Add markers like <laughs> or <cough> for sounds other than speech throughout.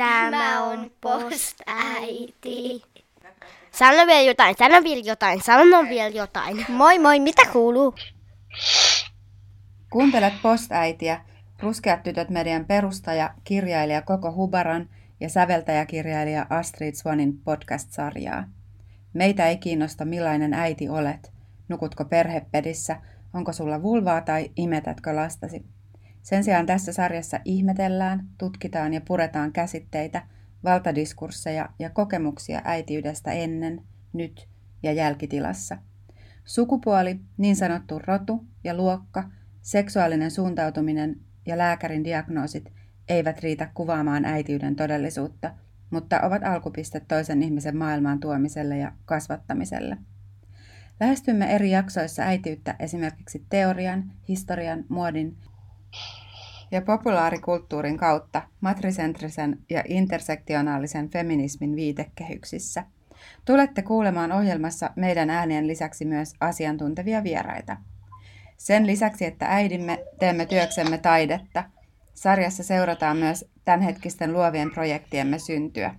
Tämä on postäiti. Sano vielä jotain, sano vielä jotain, sano vielä jotain. Moi moi, mitä kuuluu? Kuuntelet postäitiä, Ruskeat tytöt median perustaja, kirjailija Koko Hubaran ja säveltäjäkirjailija Astrid Swanin podcast-sarjaa. Meitä ei kiinnosta millainen äiti olet, nukutko perhepedissä, onko sulla vulvaa tai imetätkö lastasi. Sen sijaan tässä sarjassa ihmetellään, tutkitaan ja puretaan käsitteitä, valtadiskursseja ja kokemuksia äitiydestä ennen, nyt ja jälkitilassa. Sukupuoli, niin sanottu rotu ja luokka, seksuaalinen suuntautuminen ja lääkärin diagnoosit eivät riitä kuvaamaan äitiyden todellisuutta, mutta ovat alkupiste toisen ihmisen maailmaan tuomiselle ja kasvattamiselle. Lähestymme eri jaksoissa äitiyttä esimerkiksi teorian, historian, muodin ja populaarikulttuurin kautta matrisentrisen ja intersektionaalisen feminismin viitekehyksissä. Tulette kuulemaan ohjelmassa meidän äänien lisäksi myös asiantuntevia vieraita. Sen lisäksi, että äidimme, teemme työksemme taidetta. Sarjassa seurataan myös tämänhetkisten luovien projektiemme syntyä.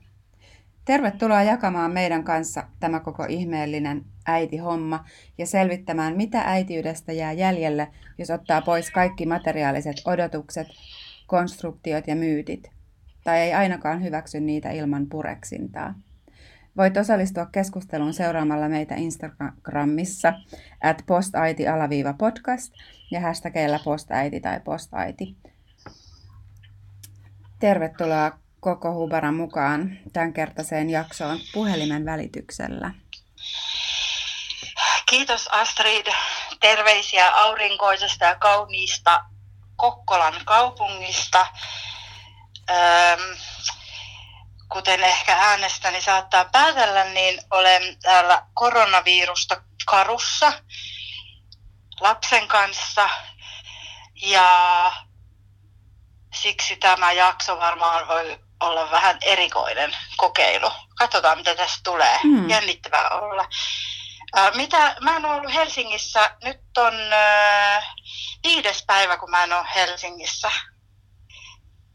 Tervetuloa jakamaan meidän kanssa tämä koko ihmeellinen äitihomma ja selvittämään, mitä äitiydestä jää jäljelle, jos ottaa pois kaikki materiaaliset odotukset, konstruktiot ja myytit, tai ei ainakaan hyväksy niitä ilman pureksintaa. Voit osallistua keskusteluun seuraamalla meitä Instagramissa at postaiti-podcast ja hashtagillä postaiti tai postaiti. Tervetuloa koko Hubaran mukaan tämänkertaiseen jaksoon puhelimen välityksellä. Kiitos Astrid. Terveisiä aurinkoisesta ja kauniista Kokkolan kaupungista. Öm, kuten ehkä äänestäni saattaa päätellä, niin olen täällä koronavirusta karussa lapsen kanssa. Ja siksi tämä jakso varmaan voi olla vähän erikoinen kokeilu. Katsotaan, mitä tästä tulee. Hmm. Jännittävää olla. Äh, mitä, mä en ollut Helsingissä, nyt on äh, viides päivä, kun mä en ole Helsingissä.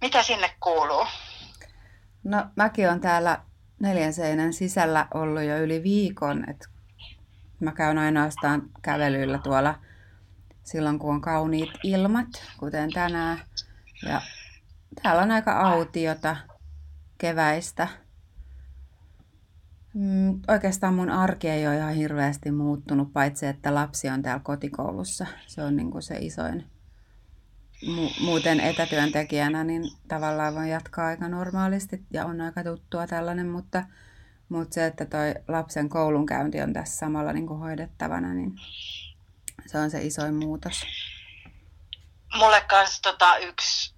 Mitä sinne kuuluu? No mäkin on täällä neljän seinän sisällä ollut jo yli viikon. Et mä käyn ainoastaan kävelyillä tuolla silloin, kun on kauniit ilmat, kuten tänään. Ja täällä on aika autiota keväistä. Mm, oikeastaan mun arki ei ole ihan hirveästi muuttunut, paitsi että lapsi on täällä kotikoulussa. Se on niin kuin se isoin mu- muuten etätyöntekijänä, niin tavallaan voi jatkaa aika normaalisti ja on aika tuttua tällainen, mutta, mutta se, että toi lapsen koulunkäynti on tässä samalla niin kuin hoidettavana, niin se on se isoin muutos. Mulle kanssa tota, yksi,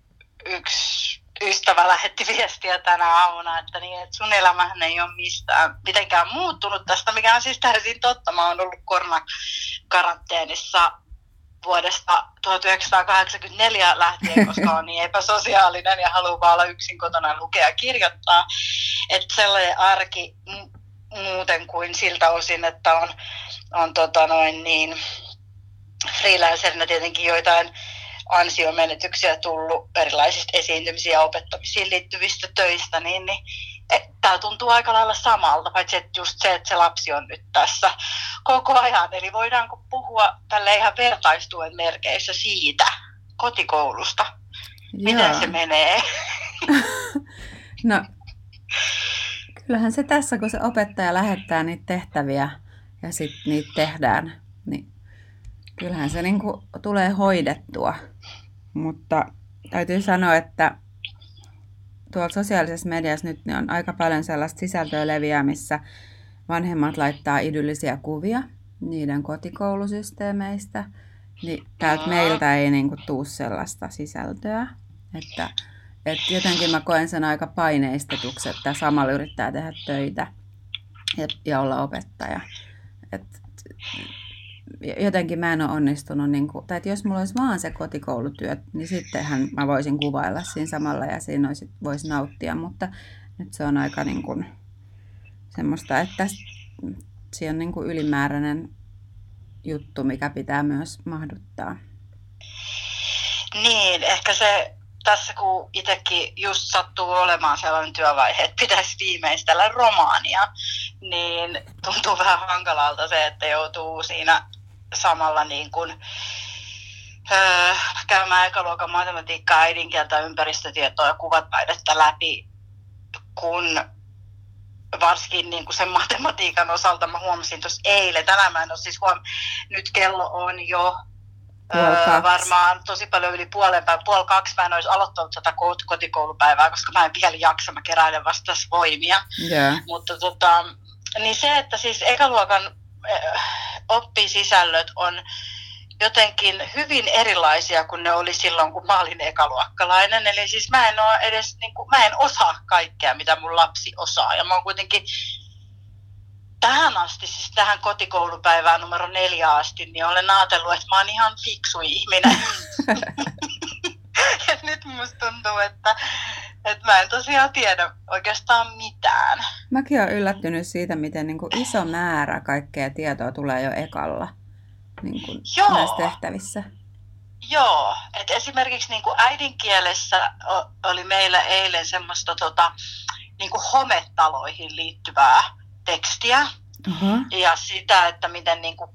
yksi ystävä lähetti viestiä tänä aamuna, että, niin, että sun elämähän ei ole mistään mitenkään muuttunut tästä, mikä on siis täysin totta. Mä oon ollut koronakaranteenissa vuodesta 1984 lähtien, koska on niin epäsosiaalinen ja haluaa vaan olla yksin kotona lukea ja kirjoittaa. Että sellainen arki muuten kuin siltä osin, että on, on tota noin niin, freelancerina tietenkin joitain ansiomenetyksiä tullut erilaisista esiintymisiin ja opettamisiin liittyvistä töistä, niin, niin tämä tuntuu aika lailla samalta, paitsi että just se, että se lapsi on nyt tässä koko ajan. Eli voidaanko puhua tälle ihan vertaistuen merkeissä siitä kotikoulusta? Miten Joo. se menee? <laughs> no, kyllähän se tässä, kun se opettaja lähettää niitä tehtäviä ja sitten niitä tehdään, niin kyllähän se niinku tulee hoidettua. Mutta täytyy sanoa, että tuolla sosiaalisessa mediassa nyt on aika paljon sellaista sisältöä leviää, missä vanhemmat laittaa idyllisiä kuvia niiden kotikoulusysteemeistä, niin täältä meiltä ei niinku tuu sellaista sisältöä. Että, et jotenkin mä koen sen aika paineistetuksi, että samalla yrittää tehdä töitä ja, ja olla opettaja. Et, jotenkin mä en ole onnistunut, niin kuin, tai että jos mulla olisi vaan se kotikoulutyö, niin sittenhän mä voisin kuvailla siinä samalla ja siinä olisi, voisi nauttia, mutta nyt se on aika niin kuin, semmoista, että siinä on niin kuin ylimääräinen juttu, mikä pitää myös mahduttaa. Niin, ehkä se tässä kun itsekin just sattuu olemaan sellainen työvaihe, että pitäisi viimeistellä romaania, niin tuntuu vähän hankalalta se, että joutuu siinä samalla niin kuin, öö, käymään ekaluokan matematiikkaa, äidinkieltä, ympäristötietoa ja kuvataidetta läpi, kun varsinkin niin kuin sen matematiikan osalta mä huomasin tuossa eilen, tänään mä en ole siis huom... nyt kello on jo öö, varmaan tosi paljon yli puolen päivän, puoli kaksi mä en olisi aloittanut tätä kotikoulupäivää, koska mä en vielä jaksa, mä keräilen vasta voimia. Yeah. Mutta tota, niin se, että siis ekaluokan oppisisällöt on jotenkin hyvin erilaisia kuin ne oli silloin, kun mä olin ekaluokkalainen. Eli siis mä en ole edes, niin kuin, mä en osaa kaikkea, mitä mun lapsi osaa. Ja mä oon kuitenkin tähän asti, siis tähän kotikoulupäivään numero neljä asti, niin olen ajatellut, että mä oon ihan fiksu ihminen. <laughs> <laughs> ja nyt musta tuntuu, että, että mä en tosiaan tiedä oikeastaan mitään. Mäkin olen yllättynyt siitä, miten niin kuin iso määrä kaikkea tietoa tulee jo ekalla niin kuin Joo. näissä tehtävissä. Joo, että esimerkiksi niin kuin äidinkielessä oli meillä eilen semmoista tota, niin kuin hometaloihin liittyvää tekstiä. Uh-huh. Ja sitä, että miten niin kuin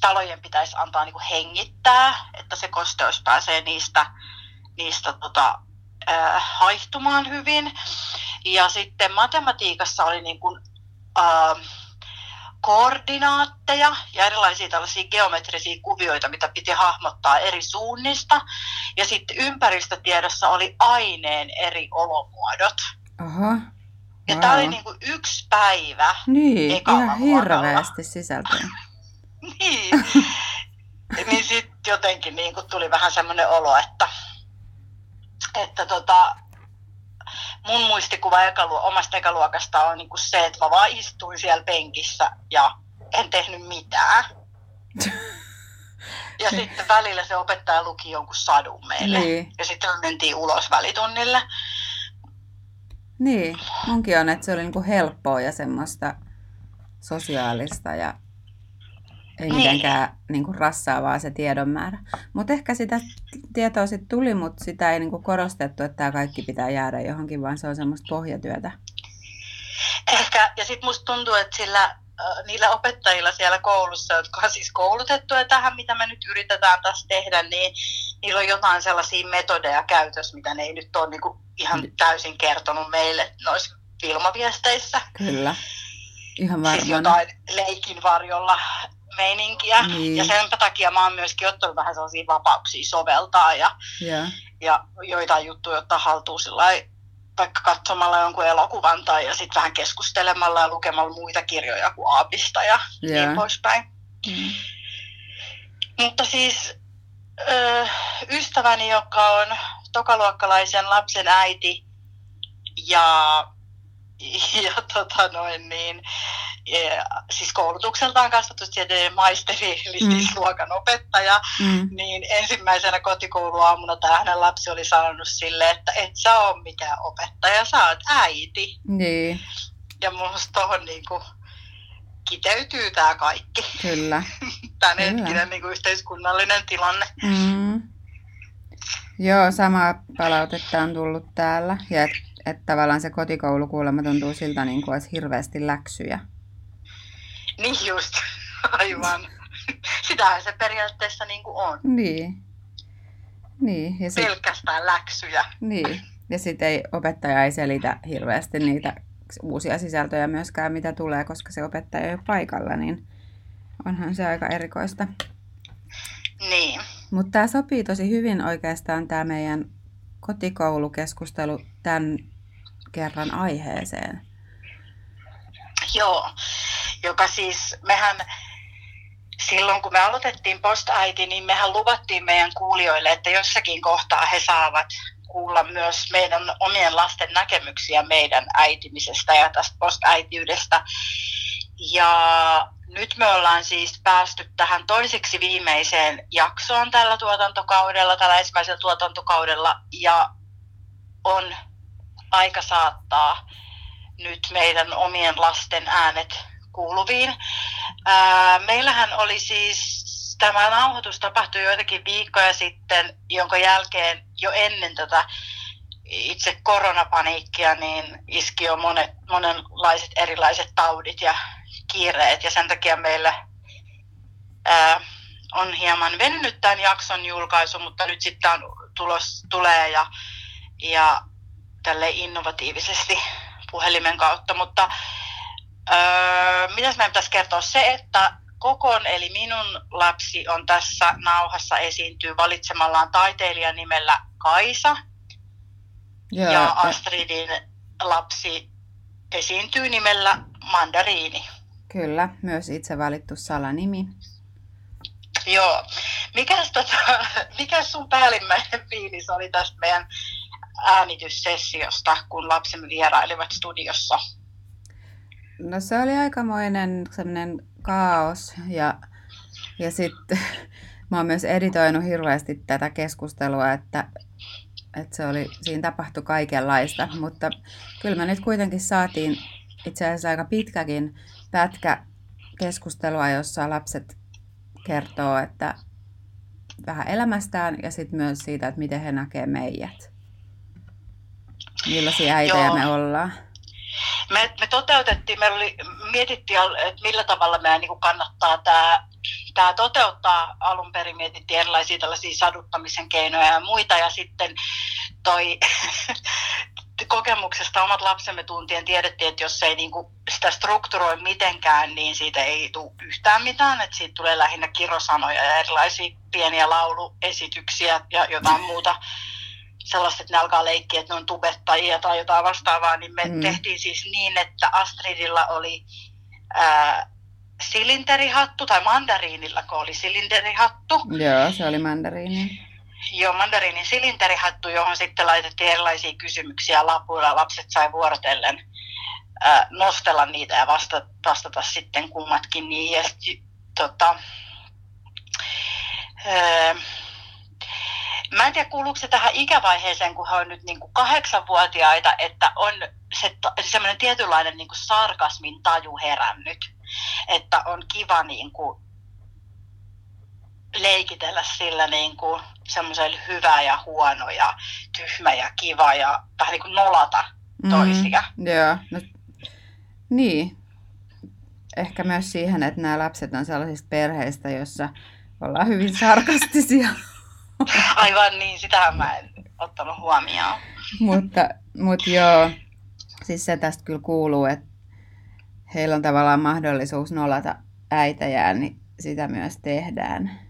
talojen pitäisi antaa niin kuin hengittää, että se kosteus pääsee niistä, niistä tota, äh, haihtumaan hyvin. Ja sitten matematiikassa oli niin kuin, äh, koordinaatteja ja erilaisia tällaisia geometrisia kuvioita, mitä piti hahmottaa eri suunnista. Ja sitten ympäristötiedossa oli aineen eri olomuodot. Aha. Ja wow. tämä oli niinku yksi päivä Niin, ihan hirveästi sisältöä. <laughs> <laughs> niin. niin sitten jotenkin niinku tuli vähän semmoinen olo, että, että tota, mun muistikuva ekalu- omasta ekaluokasta on niin kuin se, että mä vaan istuin siellä penkissä ja en tehnyt mitään. <laughs> Ja sitten välillä se opettaja luki jonkun sadun meille. Niin. Ja sitten me mentiin ulos välitunnille. Niin, munkin on, että se oli niinku helppoa ja semmoista sosiaalista ja ei niin. mitenkään niin kuin rassaavaa se tiedon määrä. Mutta ehkä sitä tietoa sitten tuli, mutta sitä ei niin kuin korostettu, että tämä kaikki pitää jäädä johonkin, vaan se on semmoista pohjatyötä. Ehkä, ja sitten musta tuntuu, että sillä, niillä opettajilla siellä koulussa, jotka on siis koulutettuja tähän, mitä me nyt yritetään tässä tehdä, niin niillä on jotain sellaisia metodeja käytössä, mitä ne ei nyt ole niin kuin ihan täysin kertonut meille noissa filmaviesteissä. Kyllä. Ihan. Siis jotain leikin varjolla meininkiä. Niin. Ja sen takia mä oon myöskin ottanut vähän sellaisia vapauksia soveltaa ja, yeah. ja joitain juttuja ottaa haltuun sillä vaikka katsomalla jonkun elokuvan tai ja sitten vähän keskustelemalla ja lukemalla muita kirjoja kuin Aapista ja yeah. niin poispäin. Mm. Mutta siis ö, ystäväni, joka on tokaluokkalaisen lapsen äiti ja, <laughs> ja tota noin niin, siis koulutukseltaan kasvatustieteen maisteri, eli mm. siis luokan opettaja, mm. niin ensimmäisenä kotikouluaamuna tämä hänen lapsi oli sanonut sille, että et sä ole mikään opettaja, sä oot äiti. Niin. Ja minusta tuohon niinku kiteytyy tämä kaikki. Kyllä. <laughs> Tämän hetkinen niinku yhteiskunnallinen tilanne. Mm. Joo, sama palautetta on tullut täällä. Ja että et tavallaan se kotikoulu kuulemma tuntuu siltä, niin kuin olisi hirveästi läksyjä. Niin just, <laughs> aivan. Sitähän se periaatteessa niin kuin on. Niin. niin ja sit... Pelkästään läksyjä. Niin. Ja sitten ei, opettaja ei selitä hirveästi niitä uusia sisältöjä myöskään, mitä tulee, koska se opettaja ei ole paikalla, niin onhan se aika erikoista. Niin. Mutta tämä sopii tosi hyvin oikeastaan tämä meidän kotikoulukeskustelu tämän kerran aiheeseen. Joo, joka siis, mehän silloin kun me aloitettiin post-äiti, niin mehän luvattiin meidän kuulijoille, että jossakin kohtaa he saavat kuulla myös meidän omien lasten näkemyksiä meidän äitimisestä ja tästä post-äitiydestä. Ja nyt me ollaan siis päästy tähän toiseksi viimeiseen jaksoon tällä tuotantokaudella, tällä ensimmäisellä tuotantokaudella, ja on aika saattaa nyt meidän omien lasten äänet kuuluviin. Ää, meillähän oli siis tämä nauhoitus tapahtui joitakin viikkoja sitten, jonka jälkeen jo ennen tätä itse koronapaniikkia, niin iski jo monet, monenlaiset erilaiset taudit ja kiireet. Ja sen takia meillä ää, on hieman venynyt tämän jakson julkaisu, mutta nyt sitten tulos, tulee ja, ja tälle innovatiivisesti puhelimen kautta. Mutta öö, mitäs meidän pitäisi kertoa? Se, että Kokon eli minun lapsi on tässä nauhassa esiintyy valitsemallaan taiteilijan nimellä Kaisa. Ja, ja Astridin lapsi esiintyy nimellä Mandariini. Kyllä, myös itse valittu salanimi. Joo. Mikäs, tota, <laughs> mikäs sun päällimmäinen fiilis oli tästä meidän äänityssessiosta, kun lapsemme vierailivat studiossa? No se oli aikamoinen semmoinen kaos ja, ja sitten <laughs> mä oon myös editoinut hirveästi tätä keskustelua, että, että se oli, siinä tapahtui kaikenlaista, mutta kyllä me nyt kuitenkin saatiin itse asiassa aika pitkäkin pätkä keskustelua, jossa lapset kertoo, että vähän elämästään ja sitten myös siitä, että miten he näkee meidät. Millaisia äitejä Joo. me ollaan. Me, me toteutettiin, me oli, mietittiin, että millä tavalla meidän niin kannattaa tämä tämä toteuttaa. Alun perin mietittiin erilaisia tällaisia saduttamisen keinoja ja muita, ja sitten toi <laughs> kokemuksesta omat lapsemme tuntien tiedettiin, että jos ei niinku sitä strukturoi mitenkään, niin siitä ei tule yhtään mitään. Että siitä tulee lähinnä kirosanoja ja erilaisia pieniä lauluesityksiä ja jotain muuta sellaista, että ne alkaa leikkiä, että ne on tubettajia tai jotain vastaavaa, niin me mm. tehtiin siis niin, että Astridilla oli ää, silinterihattu, tai mandariinilla, kun oli silinterihattu. Joo, se oli mandariini. Joo, mandariinin silinterihattu, johon sitten laitettiin erilaisia kysymyksiä lapuilla. Lapset sai vuorotellen ää, nostella niitä ja vastata, vastata sitten kummatkin niin. Ja sit, tota, ää, Mä en tiedä, kuuluuko se tähän ikävaiheeseen, kun he on nyt niin kuin kahdeksanvuotiaita, että on se, semmoinen tietynlainen niin kuin sarkasmin taju herännyt. Että on kiva niin kuin leikitellä sillä niin kuin semmoisella hyvä ja huono ja tyhmä ja kiva ja vähän niin kuin nolata mm, toisia. Mm, joo, no, niin. Ehkä myös siihen, että nämä lapset on sellaisista perheistä, joissa ollaan hyvin sarkastisia. <laughs> <laughs> Aivan niin, sitähän mä en ottanut huomioon. mutta, mutta joo, siis se tästä kyllä kuuluu, että heillä on tavallaan mahdollisuus nolata äitäjään, niin sitä myös tehdään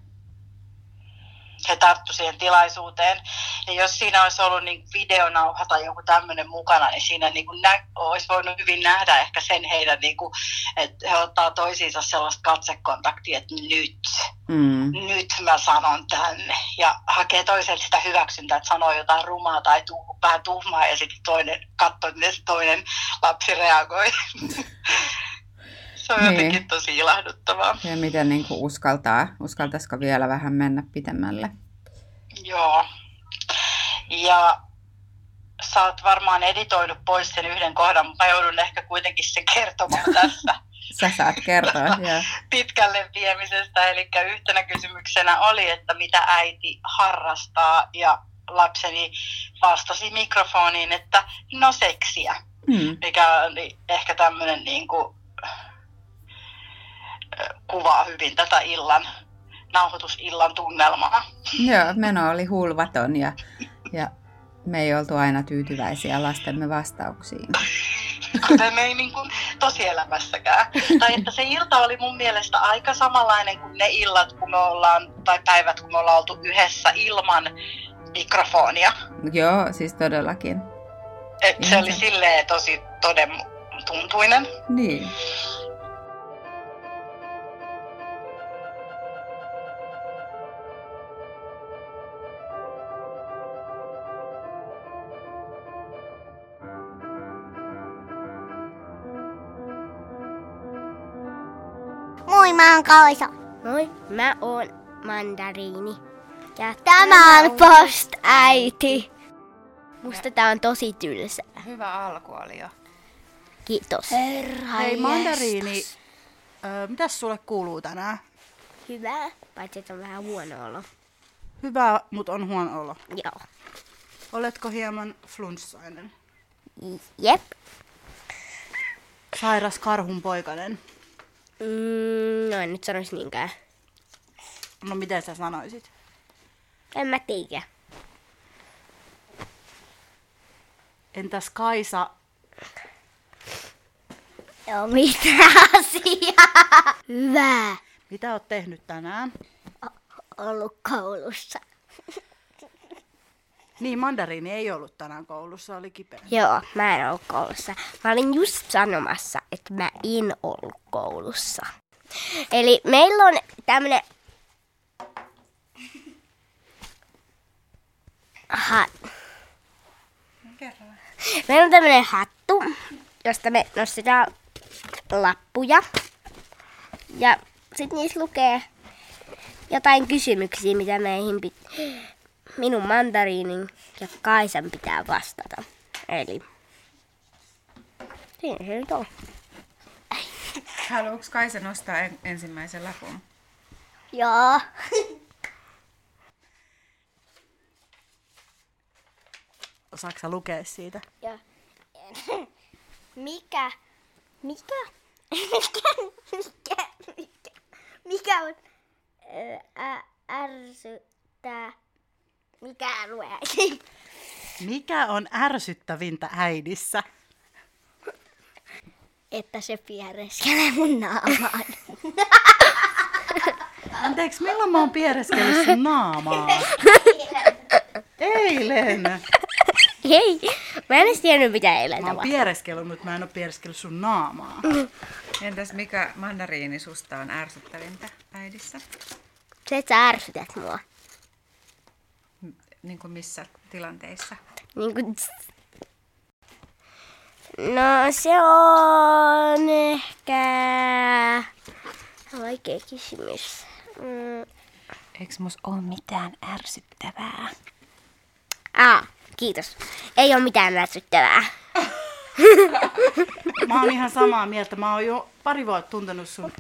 he tarttu siihen tilaisuuteen. Ja jos siinä olisi ollut niin videonauha tai joku tämmöinen mukana, niin siinä niin kuin nä- olisi voinut hyvin nähdä ehkä sen heidän, niin kuin, että he ottaa toisiinsa sellaista katsekontaktia, että nyt, mm. nyt mä sanon tänne. Ja hakee toiselta sitä hyväksyntää, että sanoo jotain rumaa tai tuh- vähän tuhmaa ja sitten toinen katsoo, että toinen lapsi reagoi. <laughs> Se on niin. jotenkin tosi ilahduttavaa. Ja miten niin kuin uskaltaa, uskaltaisiko vielä vähän mennä pitemmälle? Joo. Ja sä oot varmaan editoinut pois sen yhden kohdan, mutta mä joudun ehkä kuitenkin sen kertomaan <laughs> tässä. Sä saat kertoa, joo. Pitkälle viemisestä. Eli yhtenä kysymyksenä oli, että mitä äiti harrastaa ja lapseni vastasi mikrofoniin, että no seksiä. Hmm. Mikä oli ehkä tämmöinen niin kuin, kuvaa hyvin tätä illan, nauhoitusillan tunnelmaa. Joo, meno oli hulvaton ja, ja me ei oltu aina tyytyväisiä lastemme vastauksiin. Kuten me ei niin kuin tosielämässäkään. Tai että se ilta oli mun mielestä aika samanlainen kuin ne illat, kun me ollaan, tai päivät, kun me ollaan oltu yhdessä ilman mikrofonia. Joo, siis todellakin. Et se oli silleen tosi toden tuntuinen. Niin. Mä oon Kaisa. Moi, mä oon Mandariini. Ja tämä on Post-äiti. Musta tää on tosi tylsä. Hyvä alku oli jo. Kiitos. Herra Hei Mandariini, ö, mitäs sulle kuuluu tänään? Hyvä, paitsi että on vähän huono olo. Hyvä, mutta on huono olo. Joo. Oletko hieman flunssainen? Jep. Sairas karhun poikainen. Mm, no en nyt sanoisi niinkään. No miten sä sanoisit? En mä tiedä. Entäs Kaisa? Joo, mitä <laughs> asiaa? Hyvä. Mitä oot tehnyt tänään? Ollut koulussa. <laughs> Niin, mandariini ei ollut tänään koulussa, oli kipeä. Joo, mä en ollut koulussa. Mä olin just sanomassa, että mä en ollut koulussa. Eli meillä on tämmönen... Ha... Meillä on tämmönen hattu, josta me nostetaan lappuja. Ja sit niissä lukee jotain kysymyksiä, mitä meihin pit... minun mandariinin ja Kaisan pitää vastata. Eli siinä se nyt on. <laughs> Haluatko Kaisa nostaa en- ensimmäisen lapun? Joo. <laughs> Osaatko sä lukea siitä? Ja, <laughs> mikä, mikä, mikä, mikä, mikä, mikä on ä, ärsyttää, mikä lue? Mikä on ärsyttävintä äidissä? Että se piereskelee mun naamaan. Anteeksi, milloin mä oon piereskellyt sun naamaa? Eilen. Hei, mä en edes tiennyt mitä eilen Mä oon tapahtui. piereskellyt, mutta mä en oo piereskellyt sun naamaa. Entäs mikä mandariini susta on ärsyttävintä äidissä? Se, että sä ärsytät mua. Niin kuin missä tilanteissa? Niin kuin... No se on ehkä... Vaikea kysymys. Mm. Eikö mus ole mitään ärsyttävää? Ah, kiitos. Ei ole mitään ärsyttävää. <laughs> Mä oon ihan samaa mieltä. Mä oon jo pari vuotta tuntenut sun.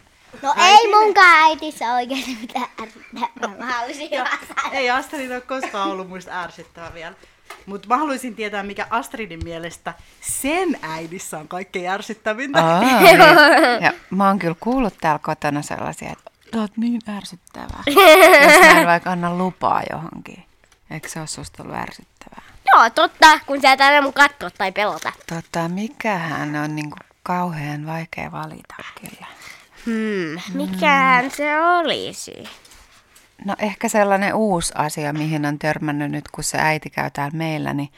No ei munkaan äitissä oikein mitään ärsyttävää. Mä haluaisin vaan sanoa. Ei Astrid ole koskaan ollut muista ärsyttävä vielä. Mutta mä haluaisin tietää, mikä Astridin mielestä sen äidissä on kaikkein ärsyttävintä. Aa, <laughs> niin. Ja mä oon kyllä kuullut täällä kotona sellaisia, että sä oot niin ärsyttävää. Jos mä en <laughs> vaikka anna lupaa johonkin. Eikö se ole susta ollut ärsyttävää? Joo, totta, kun sä et aina mun katsoa tai pelota. Tota, mikähän on niinku kauhean vaikea valita kyllä. Hmm, mikähän se olisi? No ehkä sellainen uusi asia, mihin on törmännyt nyt, kun se äiti käy täällä meillä, niin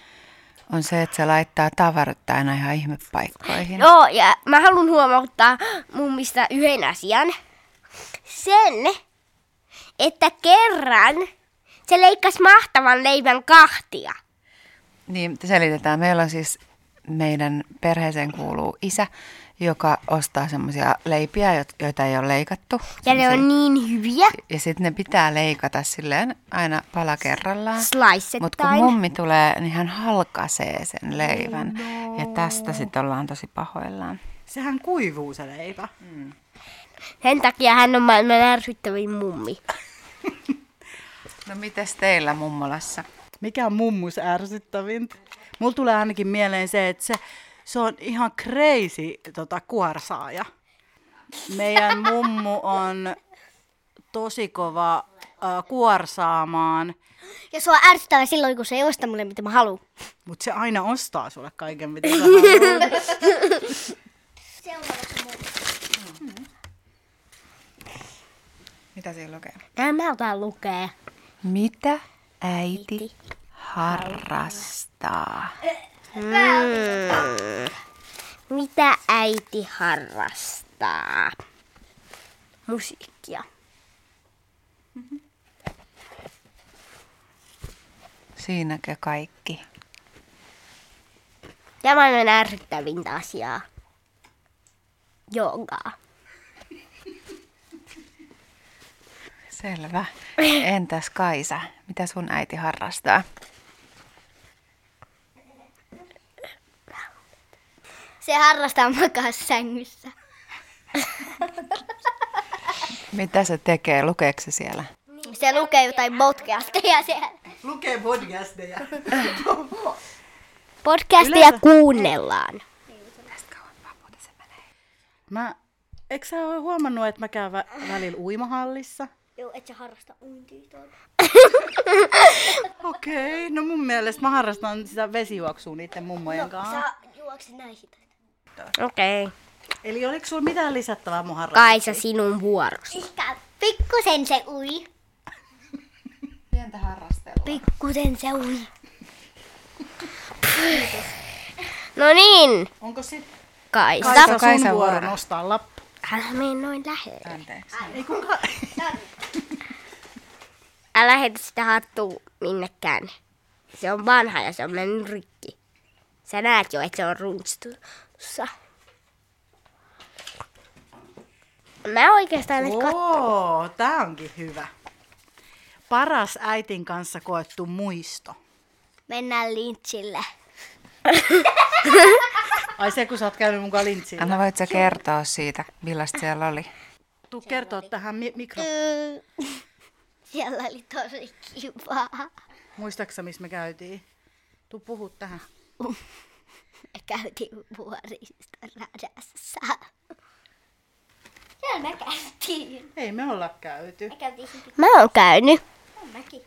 on se, että se laittaa tavarat aina ihan ihmepaikkoihin. Joo, ja mä haluan huomauttaa mummista yhden asian. Sen, että kerran se leikkasi mahtavan leivän kahtia. Niin, selitetään. Meillä on siis meidän perheeseen kuuluu isä, joka ostaa semmoisia leipiä, jo- joita ei ole leikattu. Ja ne on niin hyviä. Ja sitten ne pitää leikata silleen aina pala kerrallaan. Mutta kun mummi tulee, niin hän halkaisee sen leivän. Ja tästä sitten ollaan tosi pahoillaan. Sehän kuivuu se leipä. Sen takia hän on maailman ärsyttävin mummi. <laughs> No mites teillä mummolassa? Mikä on mummus ärsyttävintä? Mulla tulee ainakin mieleen se, että se, se on ihan crazy tota, kuorsaaja. Meidän mummu on tosi kova äh, kuorsaamaan, Ja se on ärsyttävä silloin, kun se ei osta mulle, mitä mä haluan. mutta se aina ostaa sulle kaiken, mitä sä haluat. <laughs> Mitä siellä lukee? Näin mä otan lukea. Mitä äiti harrastaa? Hmm. Mitä äiti harrastaa? Musiikkia. Siinäkö kaikki? Ja maailman ärsyttävintä asiaa. Joogaa. Selvä. Entäs Kaisa, mitä sun äiti harrastaa? Se harrastaa makaa sängyssä. Mitä se tekee? Lukeeko se siellä? Se lukee jotain podcasteja siellä. Lukee podcasteja. <laughs> Podcasteja Yleensä- kuunnellaan. Mä, eikö sä ole huomannut, että mä käyn vä- välillä uimahallissa? Joo, et sä harrasta uintia. <laughs> Okei, okay, no mun mielestä mä harrastan sitä vesijuoksua niiden mummojen kanssa. Sä juokset näihin. Okei. Okay. Eli oliko sulla mitään lisättävää mun harrastukseen? Kaisa, sinun vuorosi. Ehkä pikkusen se ui. <laughs> Pientä harrastelua. Pikkusen se ui. No niin, Onko sit Kaisa. Kaisa sun Kaisa vuoro vuoro. nostaa lappu? Älä mene noin lähelle. Anteeksi. Ei kuka... <laughs> Älä heitä sitä hattua minnekään. Se on vanha ja se on mennyt rikki. Sä näet jo, että se on runstussa. Mä oikeastaan nyt. Oo, tää onkin hyvä. Paras äitin kanssa koettu muisto. Mennään lintsille. <laughs> Ai se, kun sä oot käynyt mukaan lintsiin. Anna, voit sä kertoa siitä, millaista siellä oli? Tuu kertoa tähän mi- mikro... <laughs> Siellä oli tosi kivaa. Muistaaksä, missä me käytiin? Tuu puhu tähän. <laughs> Me käytiin vuoristoradassa. Siellä me käytiin. Ei me olla käyty. Me käytiin Mä oon käynyt. mäkin.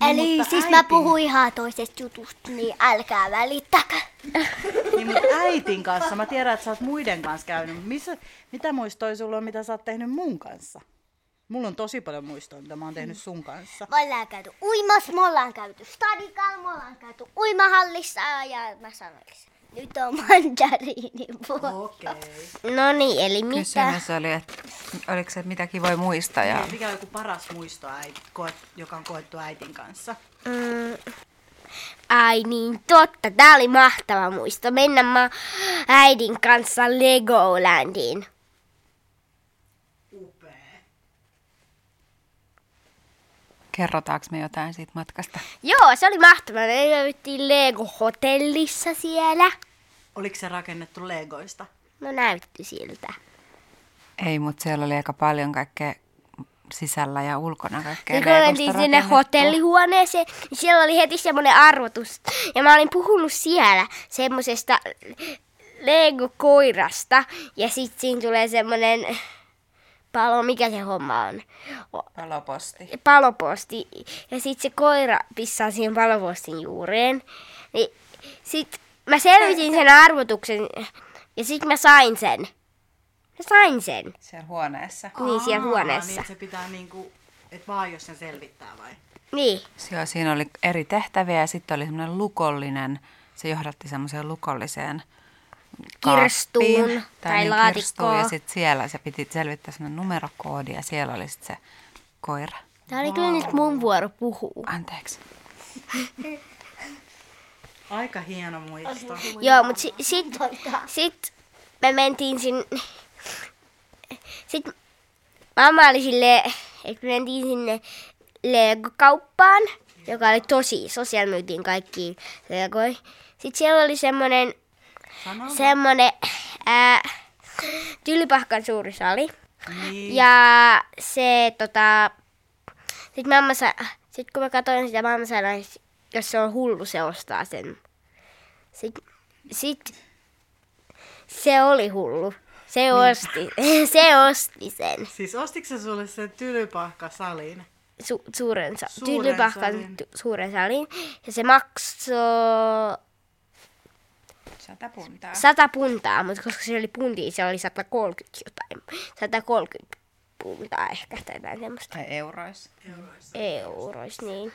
No, Eli mutta siis mä äitin- puhun ihan toisesta jutusta, niin älkää välittäkö. Niin, mutta äitin kanssa. Mä tiedän, että sä oot muiden kanssa käynyt. Missä, mitä muistoja sulla on, mitä sä oot tehnyt mun kanssa? Mulla on tosi paljon muistoja, mitä mä oon tehnyt sun kanssa. Me ollaan käyty uimassa, me ollaan käyty stadikalla, me ollaan käyty uimahallissa ja mä sanoin, nyt on mandariinin vuoro. Okei. No niin, eli mitä? Kysymys oli, että oliko se mitä kivoja muistaa ja Mikä on joku paras muisto, koet, joka on koettu äitin kanssa? Mm. Ai niin, totta. Tää oli mahtava muisto. Mennä mä äidin kanssa Legolandiin. Kerrotaanko me jotain siitä matkasta? Joo, se oli mahtavaa. Me löyttiin Lego-hotellissa siellä. Oliko se rakennettu legoista? No näytti siltä. Ei, mutta siellä oli aika paljon kaikkea sisällä ja ulkona kaikkea Sitten kun mentiin sinne hotellihuoneeseen, niin siellä oli heti semmoinen arvotus. Ja mä olin puhunut siellä semmoisesta Lego-koirasta. Ja sitten siinä tulee semmoinen palo, mikä se homma on? Paloposti. paloposti. Ja sitten se koira pissaa siihen palopostin juureen. Niin sit mä selvitin sen arvotuksen ja sitten mä sain sen. Mä sain sen. Siellä huoneessa. Niin siellä Aa, huoneessa. Niin, se pitää niinku, että vaan jos sen selvittää vai? Niin. Joo, siinä oli eri tehtäviä ja sitten oli semmoinen lukollinen, se johdatti semmoiseen lukolliseen Kirstuun kaappiin, tai niin, laatikkoon. Ja sitten siellä se piti selvittää semmoinen numerokoodi ja siellä oli sitten se koira. Tää oli kyllä nyt mun vuoro puhua. Anteeksi. Aika hieno muisto. Joo, mutta si- sit, sit me mentiin sinne. Sit mamma oli silleen, että me mentiin sinne Lego-kauppaan, joka oli tosi iso. Siellä myytiin kaikki Legoja. Sitten siellä oli semmonen, Sano. semmonen ää, tylypahkan suuri sali. Niin. Ja se tota... Sitten mamma sa... Sit kun mä katsoin sitä, mamma sanoi, että jos se on hullu, se ostaa sen. Sitten sit, se oli hullu. Se osti, <laughs> se osti sen Siis ostiko se sulle sen tylypahka salin? su, suuren, sa, Suuren tylypahkan salin. ty- suuren salin. Ja se maksoi Sata puntaa. 100 puntaa, mutta koska se oli puntia, se oli 130 jotain. 130 puntaa ehkä tai jotain semmoista. Tai euroissa. Eurois, niin.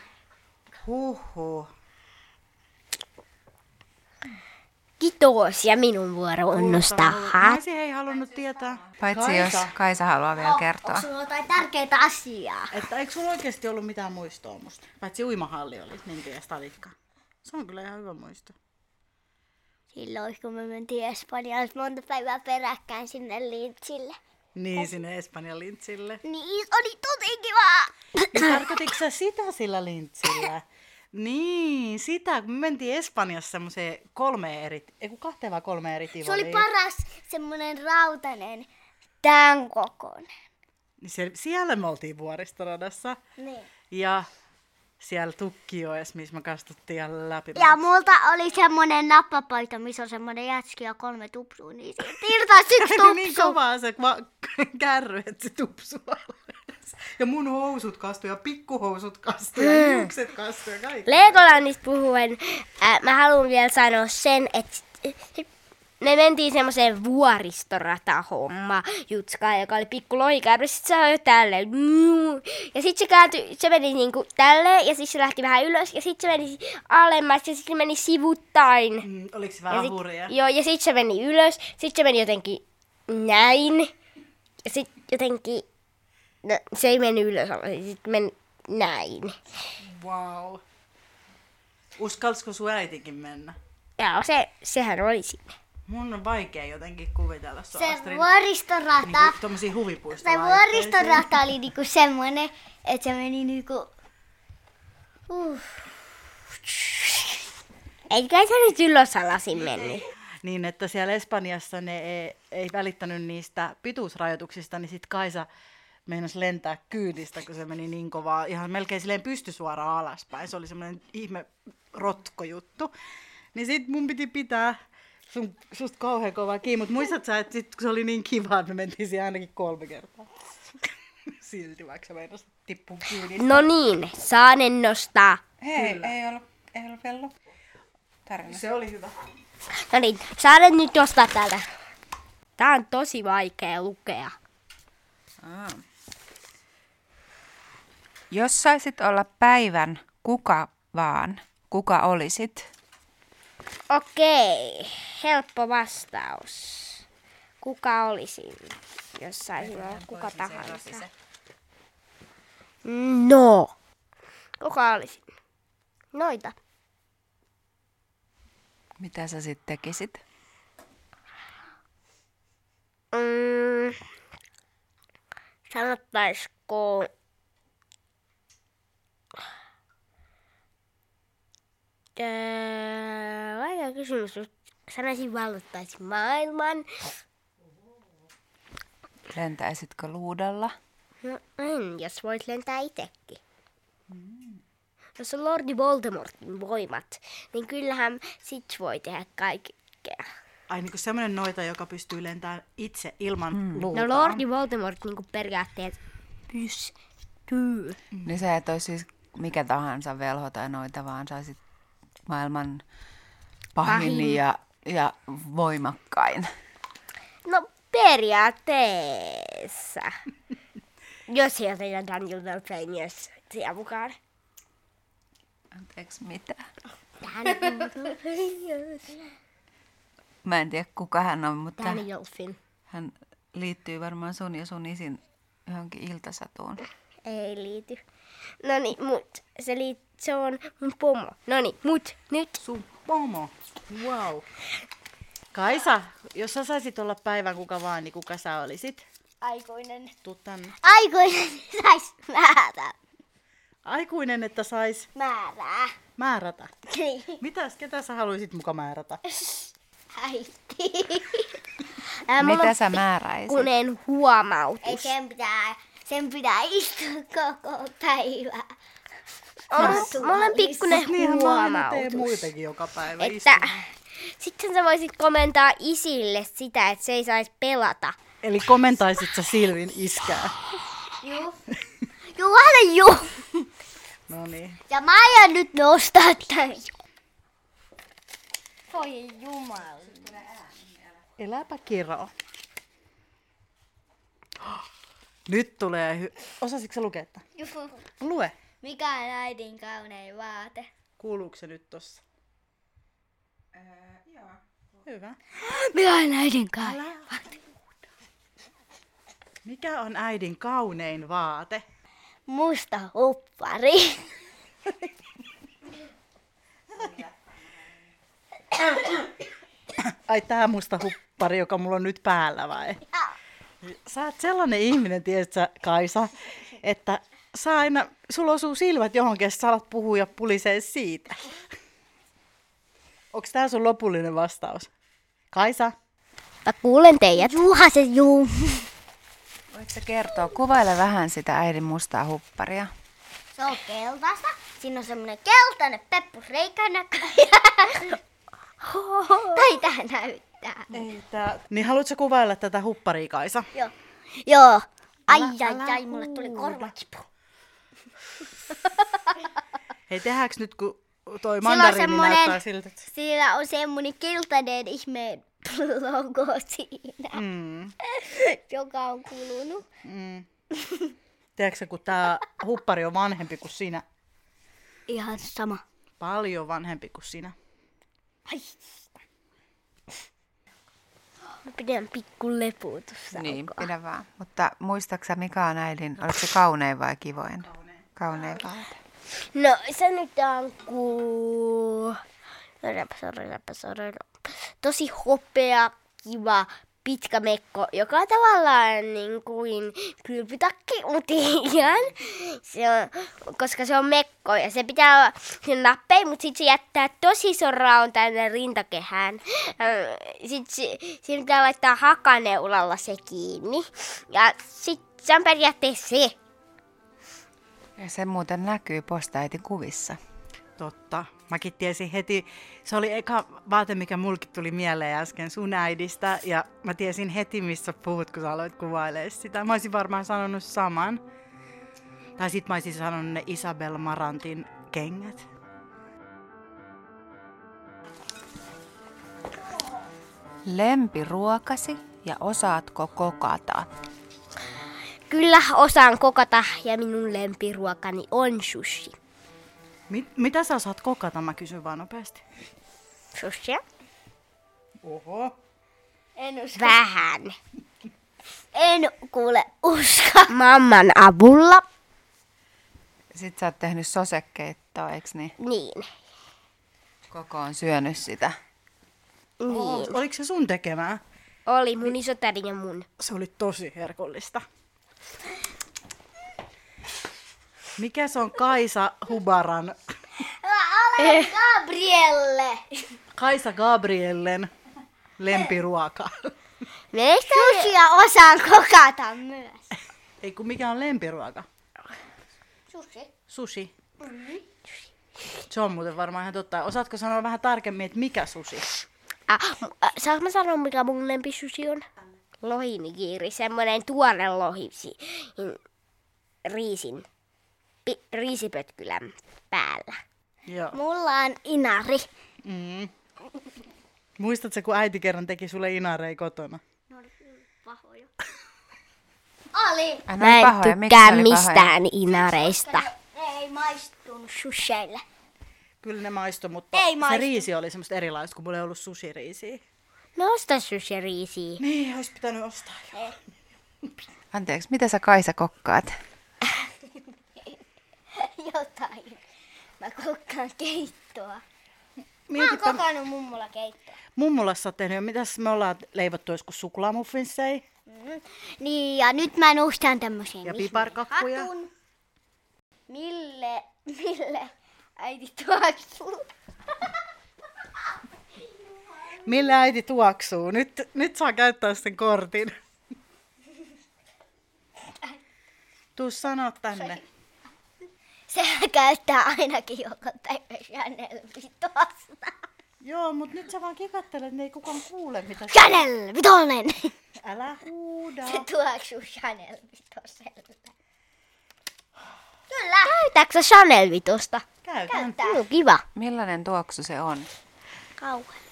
Huhhuh. Kiitos ja minun vuoro on nostaa Mä hat. olisin hei halunnut tietää. Paitsi jos Kaisa haluaa vielä kertoa. Onko sulla jotain tärkeää asiaa? Että eikö sulla oikeasti ollut mitään muistoa musta? Paitsi uimahalli oli, niin ja stadikka. Se on kyllä ihan hyvä muisto. Silloin kun me mentiin Espanjaan monta päivää peräkkäin sinne Lintsille. Niin, sinne Espanjan lintsille. Niin, oli tosi kiva! Niin tarkoititko sä sitä sillä lintsillä? Niin, sitä, kun me mentiin Espanjassa semmoiseen kolme eri, ei kun kahteen vai kolme eri Se oli tivoliin. paras semmonen rautanen, tämän kokoinen. Niin se, siellä me oltiin vuoristoradassa. Niin. Ja siellä Tukkijoessa, missä me kastuttiin läpi. Ja multa oli semmonen nappapaita, missä on semmonen jätski ja kolme tupsua, niin siitä irtaisi yksi <laughs> tupsu. niin kovaa se va- <laughs> kärry, että se tupsuu alas. Ja mun housut kastui ja pikkuhousut kastui ja hiukset kastui ja kaikki. Legolandista puhuen, ää, mä haluan vielä sanoa sen, että me mentiin semmoiseen vuoristorata-homma jutskaan, joka oli pikku lohikärry. Sitten se oli tälleen. Ja sitten se kääntyi, se meni niinku tälleen, ja sitten se lähti vähän ylös, ja sitten se meni alemmas, ja sitten se meni sivuttain. Mm, oliko se Ja vähän sit, hurja? joo, ja sitten se meni ylös, sitten se meni jotenkin näin, ja sitten jotenkin, no, se ei mennyt ylös, vaan se sitten meni näin. Wow. Uskalsiko sun äitikin mennä? Ja se, sehän oli sinne. Mun on vaikea jotenkin kuvitella sua Se Astrid. vuoristorata, Niinku, tommosia huvipuistoja. se vuoristorata oli niinku semmonen, että se meni niinku... Uh. Eikä se nyt ylös alasin mennyt. Niin, että siellä Espanjassa ne ei, ei välittänyt niistä pituusrajoituksista, niin sit Kaisa meinasi lentää kyydistä, kun se meni niin kovaa, ihan melkein silleen pystysuoraan alaspäin. Se oli semmoinen ihme rotkojuttu. Niin sit mun piti pitää sun, susta kauhean kovaa kiinni, mutta muistat sä, että sit, kun se oli niin kiva, että me mentiin siihen ainakin kolme kertaa. <laughs> Silti, vaikka sä meinasit tippua kyydistä. No niin, saanen nostaa. Hei, ei ollut, ei ollut vielä loppu. Tarina. Se oli hyvä. No niin, saanen nyt nostaa täältä. Tää on tosi vaikea lukea. Aa. Jos saisit olla päivän kuka vaan, kuka olisit? Okei, helppo vastaus. Kuka olisin, jos saisin olla kuka tahansa? No. Kuka olisin? Noita. Mitä sä sitten tekisit? Mm, sanottaisiko... Öö, vaikea kysymys. Jos Sanoisin vallottaisin maailman. Lentäisitkö luudalla? No en, jos voit lentää itsekin. Jos on Lordi Voldemortin voimat, niin kyllähän sit voi tehdä kaikkea. Ai niin kuin semmoinen noita, joka pystyy lentämään itse ilman mm. luuta. No Lordi Voldemort niin periaatteessa pystyy. Niin sä et siis mikä tahansa velho tai noita, vaan saisit maailman pahin, Pahin. Ja, ja voimakkain. No periaatteessa. jos sieltä Daniel Delphinius siellä mukaan. Anteeksi, mitä? Mä en tiedä kuka hän on, mutta Daniel Finn. hän liittyy varmaan sun ja sun isin johonkin iltasatuun. Ei liity. No niin, mut se, liit, se on mun pomo. No niin, mut nyt. Sun pomo. Wow. Kaisa, jos sä saisit olla päivän kuka vaan, niin kuka sä olisit? Aikuinen. Tuu tänne. Aikuinen <laughs> sais määrää. Aikuinen, että sais Määrää. määrätä. Niin. Mitäs, ketä sä haluaisit muka määrätä? Äiti. <laughs> Ää, Mitä sä määräisit? pikkunen huomautus. Ei sen pitää, sen pitää istua koko päivä. On, mä aina teen huomautus. muitakin joka päivä. Että sitten sä voisit komentaa isille sitä, että se ei saisi pelata. Eli komentaisit sä Silvin iskää. Juu. Juu, anna juu. No niin. Ja mä aion nyt nostaa tän. Voi jumala. Eläpä kiro. Nyt tulee hy... Osasitko sä lukea tämän? Lue. Mikä on äidin kaunein vaate? Kuuluuko se nyt tossa? Hyvä. Mikä on äidin kaunein? Mikä on äidin kaunein vaate? Musta huppari. Ai tää musta huppari, joka mulla on nyt päällä vai? Sä oot sellainen ihminen, tiedät sä, Kaisa, että sä aina, sulla osuu silmät johonkin ja sä alat puhua ja pulisee siitä. Onks tää sun lopullinen vastaus? Kaisa? Mä kuulen teidät. Juha se juu. Voitko sä kertoa, kuvaile vähän sitä äidin mustaa hupparia? Se on keltaista. Siinä on semmonen keltainen peppusreikä <laughs> tai tää näyttää. Ei tää... Niin haluatko kuvailla tätä hupparia, Kaisa? Joo. Joo. Ai, Älä- ai, älä ai, mulle tuli korvakipu. Hei, tehdäänkö nyt, kun toi on mandariini näyttää siltä. Siinä on semmonen keltainen ihme logo siinä, Mm, joka on kulunut. mm. Tiedätkö kun tää huppari on vanhempi kuin sinä? Ihan sama. Paljon vanhempi kuin sinä. Ai. Mä pidän pikku leputusta. Niin, pidä vaan. Mutta muistaaksä mikä on äidin, oliko se kaunein vai kivoin? Kaunein vaate. No se nyt on ku... Sorjapa. Tosi hopea, kiva, pitkä mekko, joka on tavallaan niin kuin kylpytakki, mutta. <laughs> Se on, koska se on mekko ja se pitää olla sen nappei, mutta sitten se jättää tosi ison raon tänne rintakehään. Sitten se, siinä pitää laittaa hakaneulalla se kiinni. Ja sitten se on periaatteessa se. Ja se muuten näkyy postaäitin kuvissa. Totta. Mäkin tiesin heti, se oli eka vaate, mikä mulkin tuli mieleen äsken sun äidistä, ja mä tiesin heti, missä puhut, kun sä aloit kuvailemaan sitä. Mä olisin varmaan sanonut saman. Tai sit mä olisin sanonut ne Isabel Marantin kengät. Lempiruokasi ja osaatko kokata? Kyllä osaan kokata ja minun lempiruokani on sushi. Mit, mitä sä osaat kokata, mä kysyn vaan nopeasti. Sushia? Oho. En usko. Vähän. En kuule usko. Mamman avulla. Sitten sä oot tehnyt sosekeittoa, eikö niin? Niin. Koko on syönyt sitä. Niin. Oliko se sun tekemää? Oli mun isotäri ja mun. Se oli tosi herkullista. Mikä se on Kaisa Hubaran, olen Gabrielle. Kaisa Gabriellen lempiruoka? Meistä Sushia osaan kokata myös. Ei kun mikä on lempiruoka? Sushi. Sushi. Se on muuten varmaan ihan totta. Osaatko sanoa vähän tarkemmin, että mikä sushi? Ah, äh, saanko mä sanoa, mikä mun lempisushi on? Lohinigiri, semmonen tuore lohi si- in- riisin, pi- riisipötkylän päällä. Joo. Mulla on inari. Mm. Muistatko, kun äiti kerran teki sulle inarei kotona? Pahoja. Oli. Ai, ne Mä oli en pahoja. Miksi tykkää oli pahoja? mistään inareista. Ne ei maistunut susheille. Kyllä ne maistui, mutta Ei se maistu. riisi oli semmoista erilaista, kun mulla ei ollut sushi-riisiä. No osta sushi-riisiä. Niin, olisi pitänyt ostaa. <laughs> Anteeksi, mitä sä Kaisa kokkaat? <laughs> Jotain. Mä kokkaan keittoa. Mä oon Mietipä, kokannut mummolla keittoa. mummulassa oot tehnyt, mitäs me ollaan leivottu joskus suklaamuffinsseja Mm. Niin, ja nyt mä nostan tämmösen ja piparkakkuja. hatun. Mille, mille äiti tuoksuu? <laughs> Millä äiti tuoksuu? Nyt, nyt saa käyttää sen kortin. Tuu sanoa tänne. Se käyttää ainakin joka päivä Chanel vitosta. Joo, mutta nyt sä vaan kikattelet, niin ei kukaan kuule mitä. Chanel vitonen! Älä huuda. Se tuoksuu Chanel vitoselle. Kyllä. Käytääkö sä Chanel vitosta? Käytän. No, kiva. Millainen tuoksu se on? Kauan.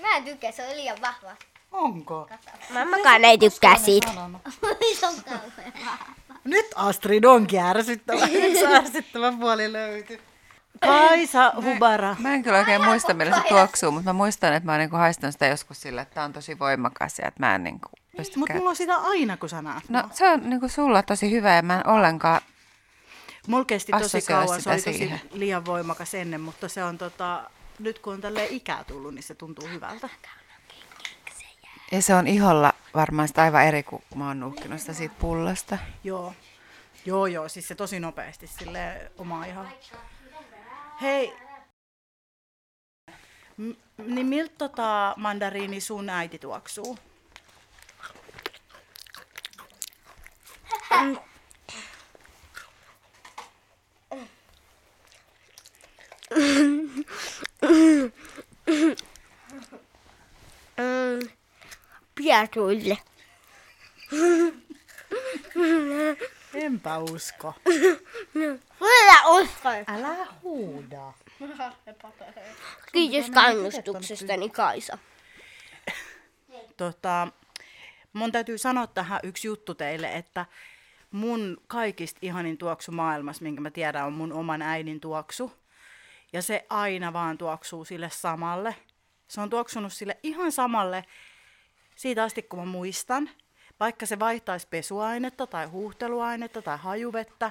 Mä en tykkää, se on liian vahva. Onko? Mammakaan ei tykkää siitä. Se on. Nyt Astrid onkin ärsyttävä. <laughs> Nyt se ärsyttävä puoli löytyi. Kaisa Hubara. Mä en kyllä oikein muista, millä se tuoksuu, mutta mä muistan, että mä oon niinku haistanut sitä joskus sillä, että tää on tosi voimakas ja että mä en niinku pysty Mutta mulla on sitä aina, kun sä näet. No se on niinku sulla tosi hyvä ja mä en ollenkaan... Mulla kesti tosi kauan, se oli tosi siihen. liian voimakas ennen, mutta se on tota, nyt kun on tälle ikää tullut, niin se tuntuu hyvältä. Ja se on iholla varmaan sitä aivan eri, kun mä oon nuhkinut sitä siitä pullosta. Joo. Joo, joo, siis se tosi nopeasti sille omaa ihan. Hei. M- niin miltä tota mandariini sun äiti tuoksuu? Mm, <laughs> Piatuille. Enpä usko. Kyllä uskon. Älä huuda. Kiitos kannustuksestani Kaisa. Tota, mun täytyy sanoa tähän yksi juttu teille, että mun kaikista ihanin tuoksu maailmassa, minkä mä tiedän, on mun oman äidin tuoksu. Ja se aina vaan tuoksuu sille samalle. Se on tuoksunut sille ihan samalle siitä asti, kun mä muistan. Vaikka se vaihtaisi pesuainetta tai huuhteluainetta tai hajuvettä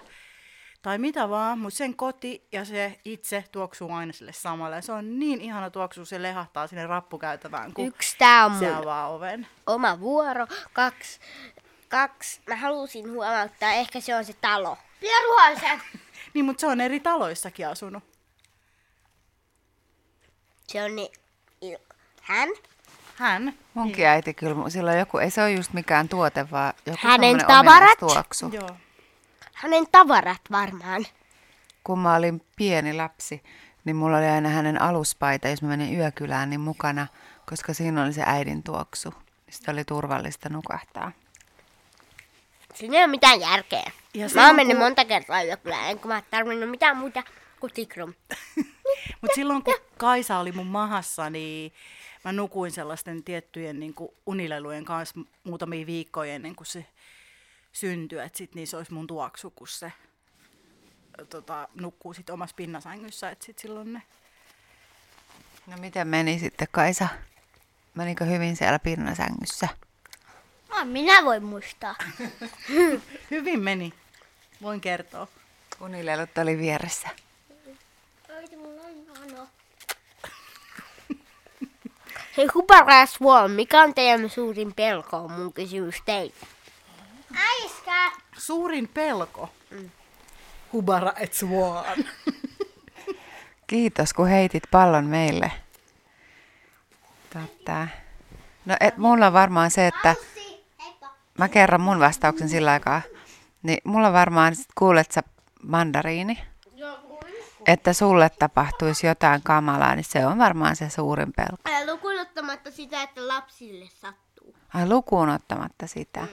tai mitä vaan, mutta sen koti ja se itse tuoksuu aina sille samalle. Ja se on niin ihana tuoksu, se lehahtaa sinne rappukäytävään, kun Yksi tää on se mun avaa oven. oma vuoro. Kaksi, kaksi. Mä halusin huomauttaa, ehkä se on se talo. Pieruhaisen. <laughs> Niin, mutta se on eri taloissakin asunut. Se on niin... il- Hän? Hän. Munkin äiti kyllä, sillä on joku, ei se ole just mikään tuote, vaan joku Hänen tavarat? ominaistuoksu. Joo. Hänen tavarat varmaan. Kun mä olin pieni lapsi, niin mulla oli aina hänen aluspaita, jos mä menin yökylään, niin mukana, koska siinä oli se äidin tuoksu. Sitten oli turvallista nukahtaa. Siinä ei ole mitään järkeä. Ja mä oon mennyt kun- monta kertaa yökylään, enkä mä oon tarvinnut mitään muuta kuin tikrum. <laughs> Mutta silloin kun Kaisa oli mun mahassa, niin mä nukuin sellaisten tiettyjen niin kuin unilelujen kanssa muutamia viikkoja ennen kuin se syntyi. Että sit niissä olisi mun tuoksu, kun se tota, nukkuu sit omassa pinnasängyssä. Että sit silloin ne... No miten meni sitten Kaisa? Menikö hyvin siellä pinnasängyssä? No, minä voin muistaa. <laughs> Hyvin meni, voin kertoa. Unilelut oli vieressä. Hei Hubara Swan, mikä on teidän suurin pelko? On mun kysymys teille. Äiskä! Suurin pelko. Hubara et swan. Kiitos, kun heitit pallon meille. Totta. No, et, mulla on varmaan se, että mä kerron mun vastauksen sillä aikaa. Niin mulla on varmaan, sit kuulet sä mandariini, että sulle tapahtuisi jotain kamalaa, niin se on varmaan se suurin pelko. Lukuun ottamatta sitä, että lapsille sattuu. Ai lukuun ottamatta sitä.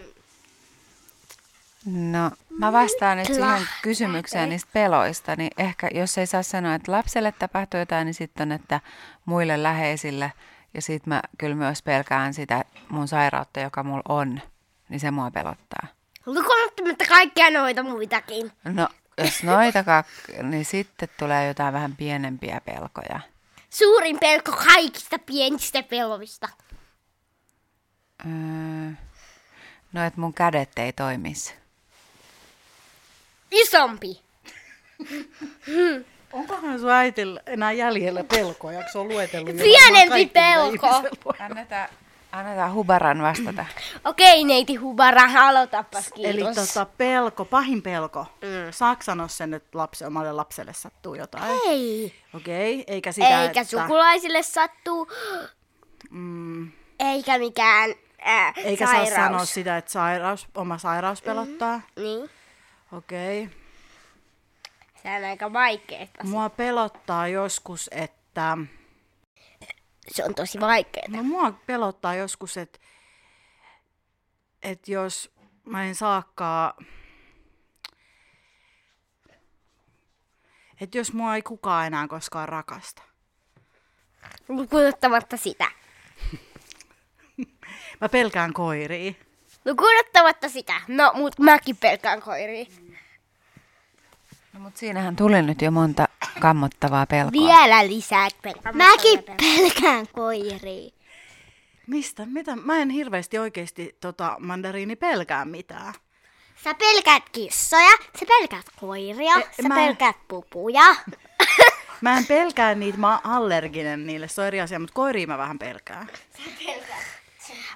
No, mä vastaan nyt siihen kysymykseen niistä peloista, niin ehkä jos ei saa sanoa, että lapselle tapahtuu jotain, niin sitten on, että muille läheisille. Ja sitten mä kyllä myös pelkään sitä mun sairautta, joka mulla on, niin se mua pelottaa. Lukuun ottamatta kaikkia noita muitakin. No, jos noita kak- niin sitten tulee jotain vähän pienempiä pelkoja. Suurin pelko kaikista pienistä pelovista. Öö, no, että mun kädet ei toimisi. Isompi. Onkohan sun äitillä enää jäljellä pelkoja, kun se on luetellut jo Pienempi pelko. voi. Annetaan, Hubaran vastata. <clears throat> Okei, neiti Hubara, aloitapas kiitos. Eli tota, pelko, pahin pelko. Mm. Saako sanoa sen, että lapsi, omalle lapselle sattuu jotain? Ei. Okei, eikä sitä, Eikä että... sukulaisille sattuu. Mm, Eikä mikään ää, eikä sairaus. saa sanoa sitä, että sairaus, oma sairaus pelottaa. Mm. Niin, Okei. se on aika vaikeeta. Mua pelottaa joskus, että... Se on tosi vaikeeta. No mua pelottaa joskus, että, että jos mä en saakaan... Että jos mua ei kukaan enää koskaan rakasta. Lukuun ottamatta sitä. Mä pelkään koiria. Lukuun ottamatta sitä. No, mut mäkin pelkään koiria. No, mutta siinähän tuli nyt jo monta kammottavaa pelkoa. Vielä lisää pelkään. Mäkin pelkään koiria. Mistä? Mitä? Mä en hirveästi oikeasti tota, mandariini pelkää mitään. Sä pelkäät kissoja, sä pelkäät koiria, E, sä mä- pelkäät pupuja. <laughs> Mä en pelkää niitä, mä oon allerginen niille, se on eri asia, mutta koiria mä vähän pelkään.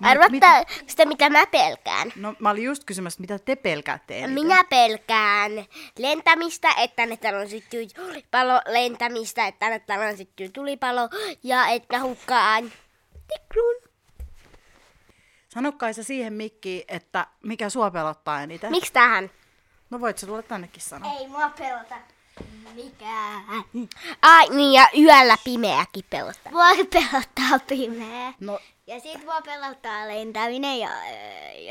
Arvattaa sitä, mitä mä pelkään. No mä olin just kysymässä, mitä te pelkäätte eniten. Minä pelkään lentämistä, että ne talon syttyy tulipalo, lentämistä, että ne talon syttyy tulipalo ja että hukkaan tikrun. Sano Kaisa siihen mikkiin, että mikä sua pelottaa eniten. Miksi tähän? No voit sä tulla tännekin sanoa. Ei mua pelota mikään. Ai niin, ja yöllä pimeäkin pelottaa. Mua pelottaa pimeä. No Ja sit mua pelottaa lentäminen ja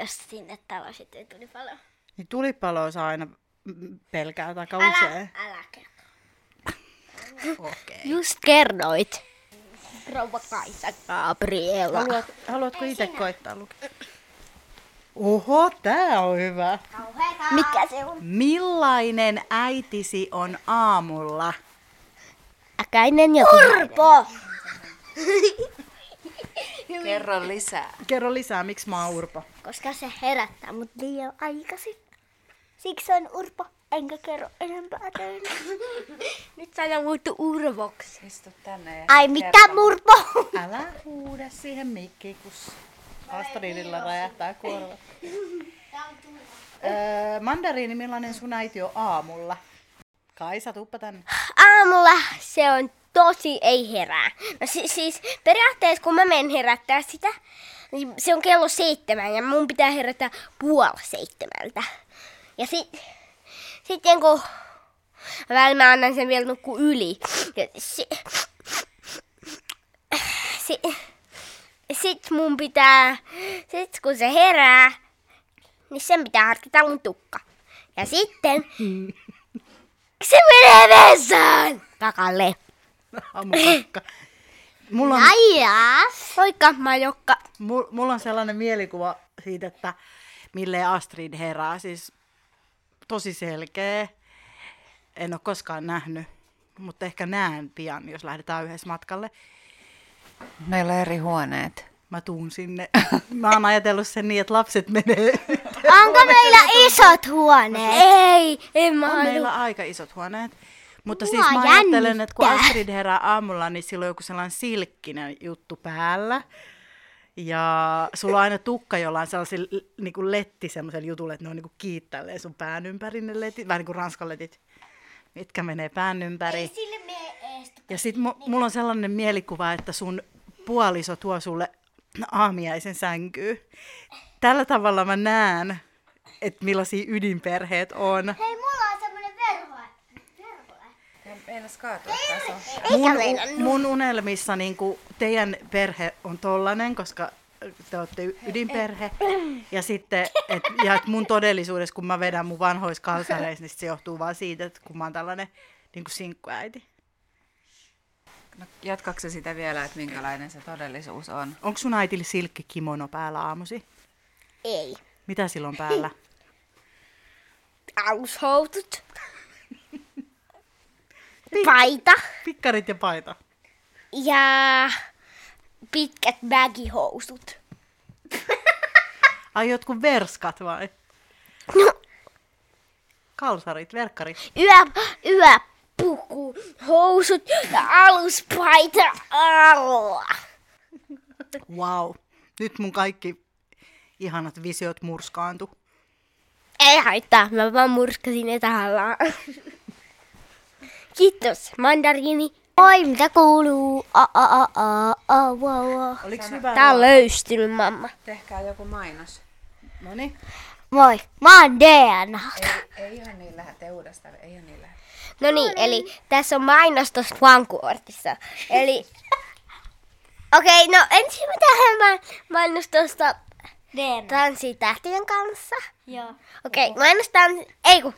jos sinne talo sitten tuli paljon. niin tulipaloa saa aina pelkää tai Älä, usein. älä kerro. Okei. Just kerroit. Rouva Kaisa Gabriela. Haluat, haluatko itse koittaa lukea? Oho, tää on hyvä. Mikä se on? Millainen äitisi on aamulla? Äkäinen ja Urpo! <laughs> Kerro lisää. Kerro lisää, miksi mä oon Urpo. Koska se herättää mut liian aikaisin. Siksi on Urpo. Enkä kerro enempää teille. <laughs> Nyt sä muuttu urvoksi. Istu tänne ja Ai mitä Murpo? Älä huuda siihen mikkiin, kun Astridilla räjähtää korvat. Öö, mandariini, millainen sun äiti on aamulla? Kaisa, tuppa tänne. Aamulla se on tosi ei herää. No si- siis periaatteessa kun mä menen herättää sitä, niin se on kello seitsemän ja mun pitää herättää puoli seitsemältä. Ja sit, sitten kun välillä mä annan sen vielä nukkua yli. Ja si- si- sit mun pitää, sit kun se herää, niin sen pitää harkita mun tukka. Ja sitten se menee vessaan takalle. Mulla on, Ajas. Moikka, mä oon Jokka. mul, mulla on sellainen mielikuva siitä, että milleen Astrid herää. Siis tosi selkeä. En ole koskaan nähnyt, mutta ehkä näen pian, jos lähdetään yhdessä matkalle. Meillä on eri huoneet. Mä tuun sinne. <laughs> Mä oon ajatellut sen niin, että lapset menee. <laughs> Onko meillä isot huoneet? Ei, en mä On meillä aika isot huoneet. Mutta Mua siis mä ajattelen, että kun. Astrid herää aamulla, niin sillä on joku sellainen silkkinen juttu päällä. Ja sulla on aina tukka jollain sellaisella niin kuin letti semmoisella jutulla, että ne on niin kuin kiittälleen sun pään ympäri ne letit, vähän niin kuin ranskan letit, mitkä menee pään ympäri. Ja sit mu- mulla on sellainen mielikuva, että sun puoliso tuo sulle aamiaisen sänkyyn. Tällä tavalla mä näen, että millaisia ydinperheet on. Hei, mulla on semmonen verho. Meinas kaatua tässä Mun, mun unelmissa niin teidän perhe on tollanen, koska te olette ydinperhe. <clears throat> Ja sitten, et, ja et mun todellisuudessa, kun mä vedän mun vanhoissa kalsareissa, niin sit se johtuu vaan siitä, että kun mä oon tällainen niin sinkkuäiti. No, jatkaako se sitä vielä, että minkälainen se todellisuus on? Onko sun äitillä silkkikimono päällä aamusi? Ei. Mitä silloin päällä? <laughs> Alushoutut. Paita. Pikkarit ja paita. Ja pitkät baggihousut. Ai jotkut verskat vai? No, Kalsarit, verkkarit. yö, yöpuku, housut ja aluspaita alla. Wow. Nyt mun kaikki ihanat visiot murskaantu. Ei haittaa, mä vaan murskasin ne tahallaan. Kiitos, mandariini. Oi, mitä kuuluu? Wow, wow. Oliko hyvä? Tää on löystynyt, mamma. Tehkää joku mainos. No niin. Moi, mä oon DNA. Ei, ei ihan niin lähde uudestaan, ei ihan niin lähde. No niin, eli tässä on mainos tuosta vankuortissa. Eli... <laughs> Okei, okay, no ensin mä tehdään mainos tuosta tanssitähtien kanssa. Joo. Okei, okay, mainos tans... Ei kun...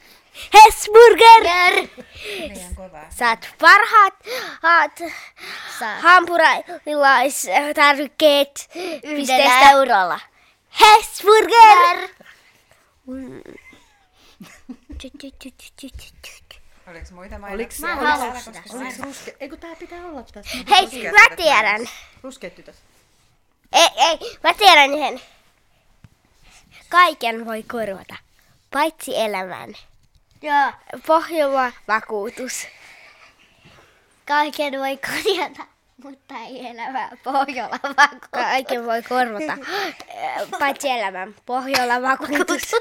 Hesburger! Saat parhaat haat, hampurilaistarvikkeet Yhdellä eurolla. Hesburger! Oliko muita mainoksia? Oliks, Mä oliks, haluan sitä. koske oliks ruske... Eikö tää pitää olla tässä? Hei, mä tiedän. Ruskeat tytöt. Ei, ei, mä tiedän yhden. Kaiken voi korvata, paitsi elämän. Joo. Pohjola vakuutus. Kaiken voi korjata, mutta ei elämää pohjalla vakuutus. Kaiken voi korvata, <laughs> paitsi elämän. Pohjola vakuutus.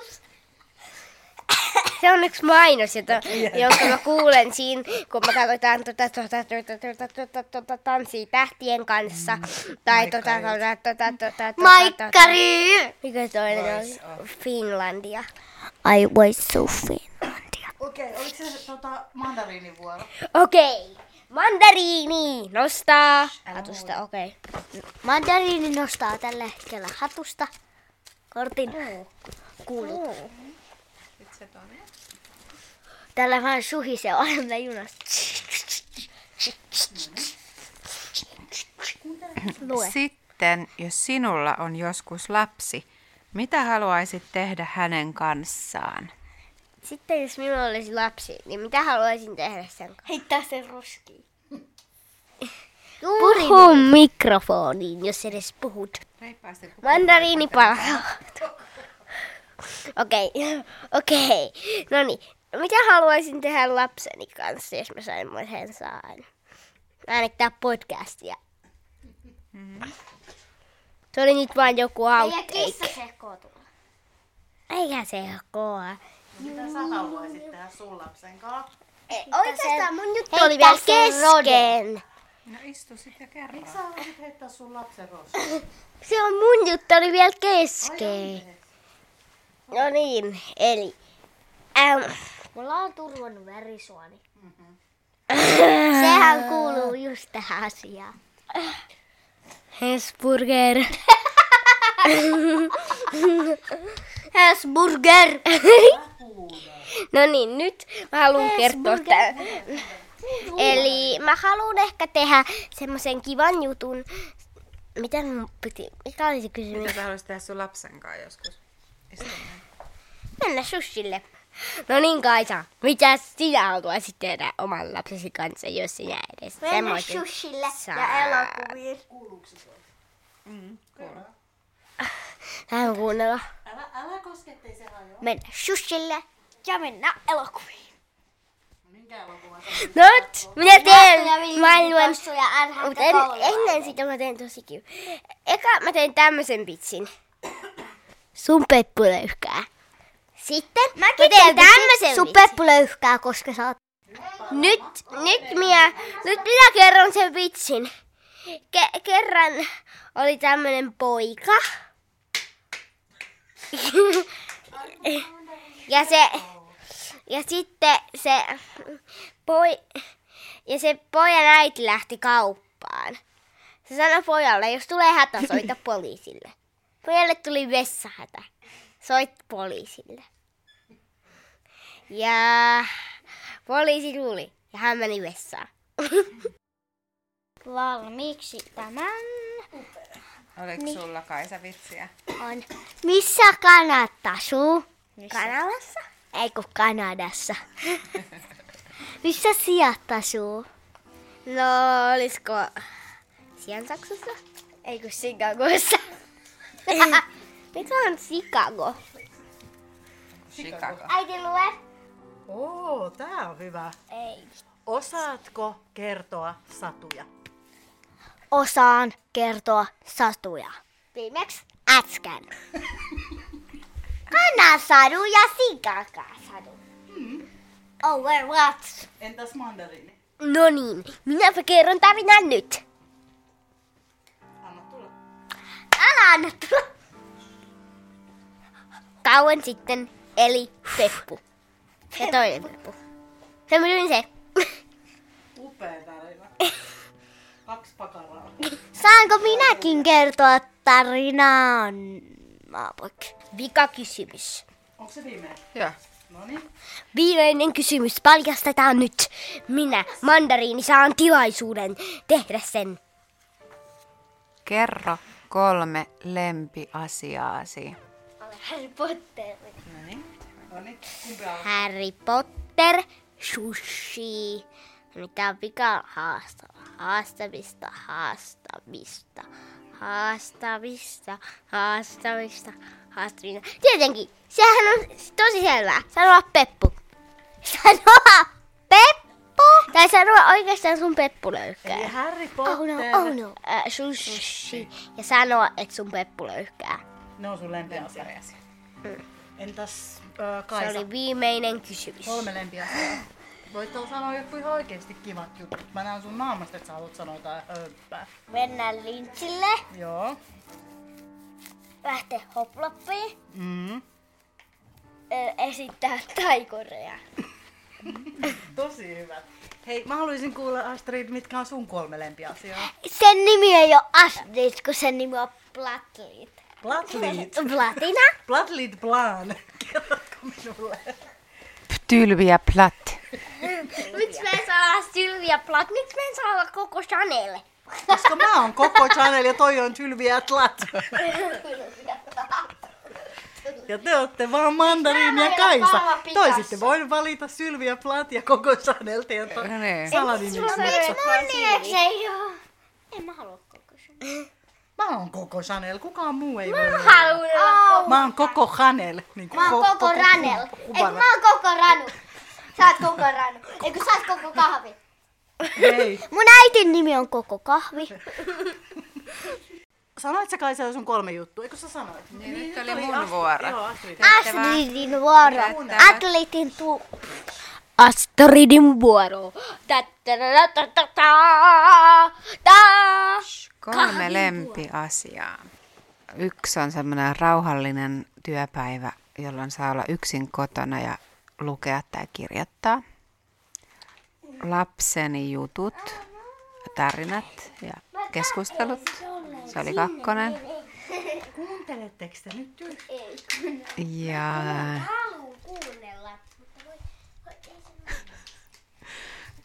Se on yksi mainos, jota, <laughs> jonka mä kuulen siinä, kun mä katsotaan tota, tota, tota, tota, tota, tota, tanssia tähtien kanssa. Tai tota, tota, tota, tota, tota, Maikkari! Mikä toinen oli? Finlandia. I was so Finlandia. Okei, oliko se tota, mandariinin vuoro? Okei. Mandariini nostaa hatusta, okei. Mandariini nostaa tällä hetkellä hatusta kortin. Kuulut. Tällä vähän suhisee, olemme junassa. Lue. Sitten, jos sinulla on joskus lapsi, mitä haluaisit tehdä hänen kanssaan? Sitten jos minulla olisi lapsi, niin mitä haluaisin tehdä sen kanssa? Heittää sen roskiin. <laughs> Puhu mikrofoniin, jos edes puhut. Reippaasti, kun Mandariinipala. Okei, okei. No niin, mitä haluaisin tehdä lapseni kanssa, jos mä semmoisen saan? Äänittää podcastia. Se oli nyt vain joku outtake. sekoituu. Eikä se ole koa. Mitä sä haluaisit tehdä sun lapsen kanssa? Oikeastaan mun juttu oli vielä kesken. No istu sitten ja kerro. Sä haluaisit heittää sun lapsen roskiin? <laughs> Se on mun juttu oli vielä kesken. No niin, eli... Ähm, Mulla on turvannut verisuoni. <laughs> Sehän kuuluu just tähän asiaan. Hesburger. <laughs> Hesburger! No niin, nyt mä haluan kertoa tää. Eli mä haluan ehkä tehdä semmoisen kivan jutun. Miten mun piti, mikä oli se kysymys? Mitä sä haluaisit tehdä sun lapsen kanssa joskus? Istumaan. Mennä sushille. No niin Kaisa, mitä sinä haluaisit tehdä oman lapsesi kanssa, jos sinä edes Mennä semmoisen sushille saa? ja elokuviin. <laughs> Tähän kuunnella. Älä, älä koske, ettei se hajoa. Mennä sushille ja mennä elokuviin. Minkä elokuvan Not, minä teen maailman... ja Mutta en, ennen sitä mä teen tosi kiva. Eka mä teen tämmösen pitsin. Sun peppulöyhkää. Sitten mä, teen tämmösen Sun vitsin. peppu löyhkää, koska sä oot... Nyt, nyt minä, nyt minä kerron sen vitsin. Ke- kerran oli tämmönen poika. Ja se, ja sitten se poi, ja se pojan äiti lähti kauppaan. Se sanoi pojalle, jos tulee hätä, soita poliisille. Pojalle tuli vessahätä. Soit poliisille. Ja poliisi tuli ja hän meni vessaan. Valmiiksi tämän Oliko sulla Kaisa vitsiä? on. Missä kanat asuu? Kanalassa? Ei kun Kanadassa. <laughs> Missä sijat asuu? No, olisiko Siansaksassa? Ei kun Chicagossa. <laughs> Mikä on Chicago? Chicago. Äiti lue. Oo, tää on hyvä. Ei. Osaatko kertoa satuja? Osaan kertoa satuja. Viimeksi Äsken. <laughs> Kanasadu ja sikakasadu. Over what? Entäs mandariini? No niin, minäpä kerron tarinan nyt. Anna tulla. Älä anna tulla. Kauan sitten eli Peppu. Ja toinen Peppu. Se oli se. Upea tarina. Kaksi pakaraa. Saanko minäkin kertoa tarinaan? Maapoik. Vika kysymys. Onko se viimeinen? Joo. No niin. Viimeinen kysymys paljastetaan nyt. Minä, mandariini, saan tilaisuuden tehdä sen. Kerro kolme lempiasiaasi. Harry Potter. No niin. No niin. Kumpi aloittaa? Harry Potter, sushi. Mitä on vika haastava? Haastavista, haastavista, haastavista, haastavista, haastavista. Tietenkin, sehän on tosi selvää. Sanoa Peppu. <laughs> Sanoa Peppu! Tai sanoa oikeastaan sun Peppu Eli. Harry Oh Potter. no, oh no. Äh, sushi. Ja sanoa, että sun Peppu löykkää. Ne on sun lempiasiasi. Entäs ö, Kaisa? Se oli viimeinen kysymys. Kolme lempiasiaa. Voit sanoa joku ihan oikeesti kivat jutut. Mä näen sun naamasta, että sä haluat sanoa jotain höppää. Mennään lintsille, Joo. lähteä hoploppiin, Mm. ö, esittää taikoreja. <laughs> Tosi hyvä. Hei, mä haluaisin kuulla Astrid, mitkä on sun kolme lempiasiaa. Sen nimi ei ole Astrid, kun sen nimi on Platlit. Bloodlead. Platina? Bloodlead Plan. Kerrotko minulle? Tylviä platt. <laughs> Miksi me ei saa olla Sylvia Plat? Miksi me ei saa olla koko Chanel? Koska mä oon Coco Chanel ja toi on Tylviä Tlat. Ja te olette vaan Mandariin Mä ja Kaisa. Toisitte voin valita Sylvia Plath ja Coco Chanel teidän to- No niin. salanimiksi. Miksi mun nimeksi ei oo? En mä halua koko Chanel. Mä oon Coco Chanel, kukaan muu ei voi Mä haluan olla Mä oon Coco Chanel. Niin Mä oon ko- koko Ranel. Ei, mä oon koko Ranu. Sä oot koko Ranu. Eikö sä oot koko kahvi? Hei, Mun äitin nimi on koko kahvi. sanoit sä Kaisa jo sun kolme juttua, eikö sä sanoit? Niin, nyt oli mun vuoro. Joo, Astrid. Astridin vuoro. Atletin tu... Astridin vuoro. Ta. Kolme lempiasiaa. Yksi on semmoinen rauhallinen työpäivä, jolloin saa olla yksin kotona ja lukea tai kirjoittaa. Lapseni jutut, tarinat ja keskustelut. Se oli kakkonen. Kuunteletteko te nyt yhtään? Ja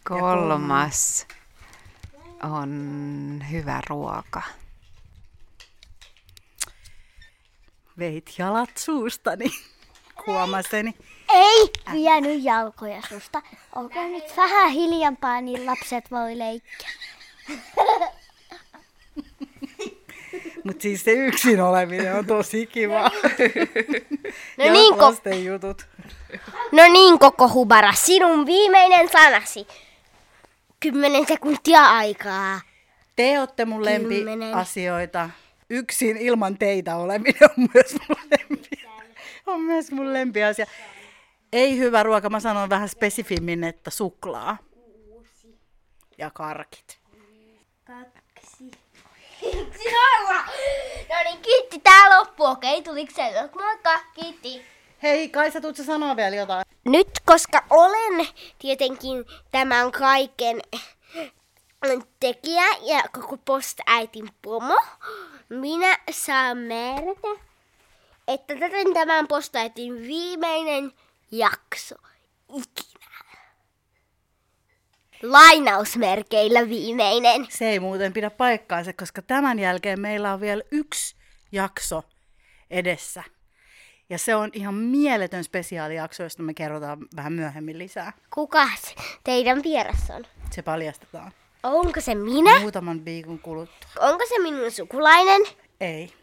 kolmas on hyvä ruoka. Veit jalat suustani. <laughs> Huomaseni. Ei vienyt jalkoja susta. Olkaa nyt vähän hiljempaa, niin lapset voi leikkiä. Mut siis se yksin oleminen on tosi kiva. <laughs> No ja niin, ko- lasten jutut. no niin, koko hubara, sinun viimeinen sanasi. Kymmenen sekuntia aikaa. Te olette mun Kymmenen. lempiasioita. Yksin ilman teitä oleminen on myös mun lempi. On myös mun lempiasia. Ei hyvä ruoka, mä sanon vähän spesifimmin, että suklaa. Ja karkit. Kaksi. No niin, kiitti. Tää loppu. Okei, tuliko se? Moikka, kiitti. Hei, Kaisa, tuutko sanoa vielä jotain? Nyt, koska olen tietenkin tämän kaiken tekijä ja koko postäitin pomo, minä saan määrätä, että tätä on tämän postäitin viimeinen jakso ikinä. Lainausmerkeillä viimeinen. Se ei muuten pidä paikkaansa, koska tämän jälkeen meillä on vielä yksi jakso edessä. Ja se on ihan mieletön spesiaalijakso, josta me kerrotaan vähän myöhemmin lisää. Kukas teidän vieras on? Se paljastetaan Onko se minä? muutaman viikon kuluttua. Onko se minun sukulainen? Ei.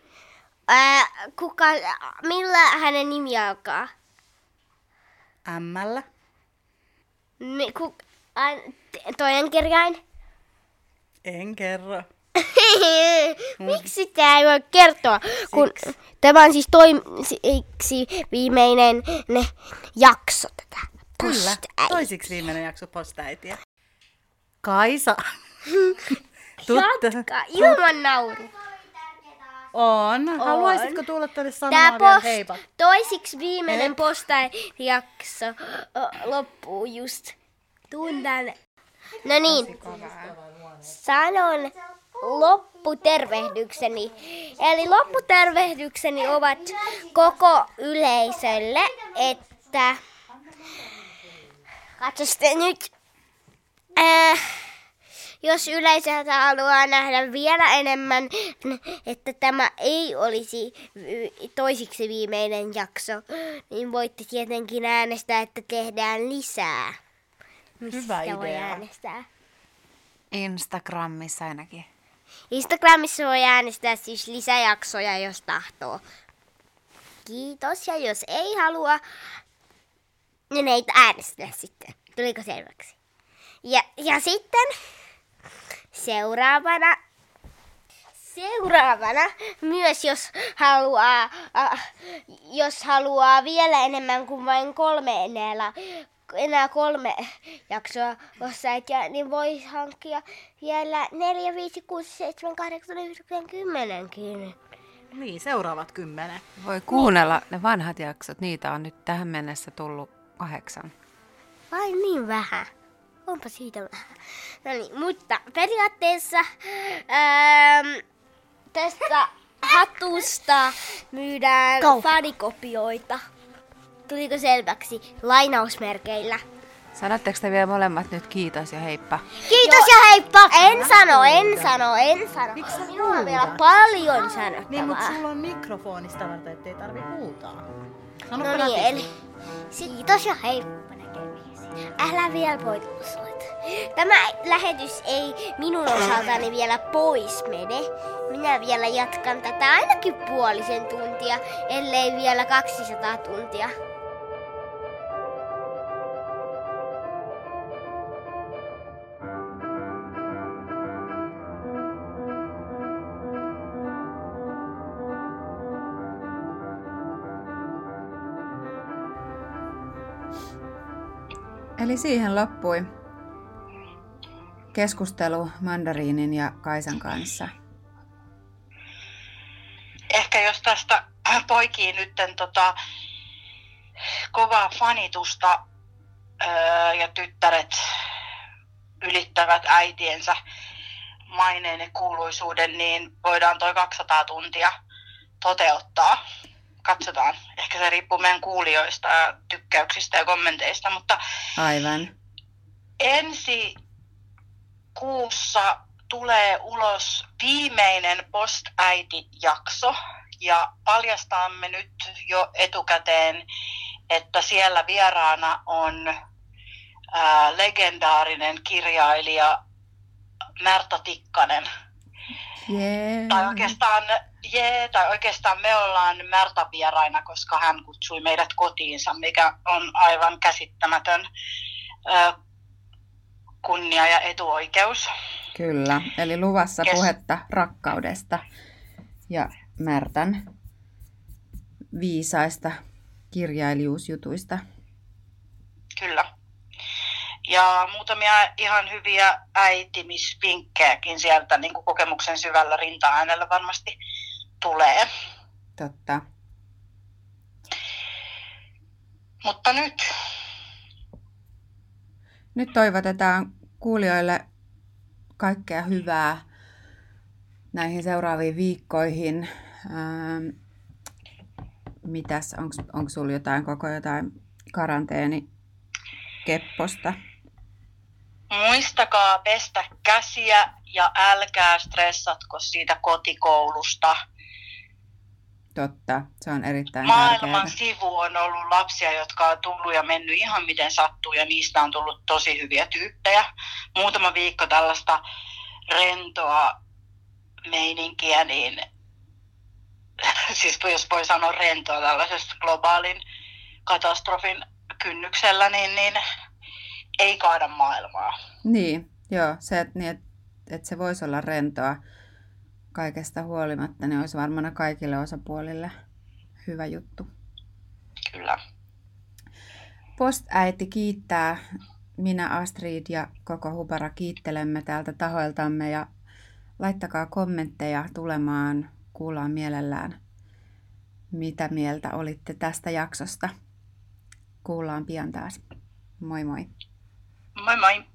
Ää, kuka, millä hänen nimi alkaa? Ämmällä. Mi, ku, toinen kirjain? En kerro. <laughs> Miksi tämä ei voi kertoa? Kun tämä on siis toisiksi viimeinen ne, jakso tätä. Kyllä, toisiksi viimeinen jakso postäitiä. Kaisa. <laughs> Tutta. Jatka, ilman nauru. On. Haluaisitko tulla tänne Tämä sanomaan vielä post, heippa? toisiksi viimeinen Hep. postai-jakso ö, loppuu just. Tänne. No niin, sanon lopputervehdykseni. Eli lopputervehdykseni ovat koko yleisölle, että katso nyt. Äh, jos yleisö haluaa nähdä vielä enemmän, että tämä ei olisi toisiksi viimeinen jakso, niin voitte tietenkin äänestää, että tehdään lisää. Hyvä Mistä voi idea. äänestää? Instagramissa ainakin. Instagramissa voi äänestää siis lisäjaksoja, jos tahtoo. Kiitos, ja jos ei halua, niin ei äänestä sitten. Tuliko selväksi? Ja, ja sitten seuraavana Seuraavana myös jos haluaa, äh, jos haluaa vielä enemmän kuin vain kolme enää, enää kolme jaksoa ossaita, niin voi hankkia vielä 4, 5, 6, 7, 8, 9, 10 Niin, seuraavat kymmenen. Voi kuunnella ne vanhat jaksot, niitä on nyt tähän mennessä tullut kahdeksan. Vai niin vähän? Onpa siitä vähän. No niin, mutta periaatteessa ähm, tästä hatusta myydään fanikopioita. Tuliko selväksi? Lainausmerkeillä. Sanotteko te vielä molemmat nyt kiitos ja heippa? Kiitos ja heippa! En sano, en sano, en sano. Minulla on vielä paljon sanottavaa. Niin, mutta sulla on mikrofonista varten, ettei tarvi huutaa. Sano No niin, eli kiitos ja heippa. Älä vielä poikkeussoita. Tämä lähetys ei minun osaltani vielä pois mene. Minä vielä jatkan tätä ainakin puolisen tuntia, ellei vielä 200 tuntia. Eli siihen loppui keskustelu Mandariinin ja Kaisan kanssa. Ehkä jos tästä poikii nytten tota, kovaa fanitusta öö, ja tyttäret ylittävät äitiensä maineen ja kuuluisuuden, niin voidaan toi 200 tuntia toteuttaa. Katsotaan. Ehkä se riippuu meidän kuulijoista tykkäyksistä ja kommenteista, mutta Aivan. ensi kuussa tulee ulos viimeinen postäiti-jakso ja paljastamme nyt jo etukäteen, että siellä vieraana on ää, legendaarinen kirjailija Märta Tikkanen. Jee. Tai oikeastaan, jee, tai oikeastaan me ollaan Märta vieraina, koska hän kutsui meidät kotiinsa, mikä on aivan käsittämätön kunnia ja etuoikeus. Kyllä, eli luvassa Yes. puhetta rakkaudesta ja Märtän viisaista kirjailijuusjutuista. Kyllä. Ja muutamia ihan hyviä äitimisvinkkejäkin sieltä niin kuin kokemuksen syvällä rinta-äänellä varmasti tulee. Totta. Mutta nyt Nyt toivotetaan kuulijoille kaikkea hyvää näihin seuraaviin viikkoihin. Ähm, mitäs, onko sulla jotain koko jotain karanteeni kepposta? muistakaa pestä käsiä ja älkää stressatko siitä kotikoulusta. Totta, se on erittäin Maailman tärkeää. sivu on ollut lapsia, jotka on tullut ja mennyt ihan miten sattuu ja niistä on tullut tosi hyviä tyyppejä. Muutama viikko tällaista rentoa meininkiä, niin <laughs> siis jos voi sanoa rentoa tällaisesta globaalin katastrofin kynnyksellä, niin, niin ei kaada maailmaa. Niin, joo, se, että niin, et, et se voisi olla rentoa kaikesta huolimatta, niin olisi varmaan kaikille osapuolille hyvä juttu. Kyllä. Postäiti kiittää. Minä, Astrid ja koko Hubara kiittelemme täältä tahoiltamme ja laittakaa kommentteja tulemaan. Kuullaan mielellään, mitä mieltä olitte tästä jaksosta. Kuullaan pian taas. Moi moi! Moi moi!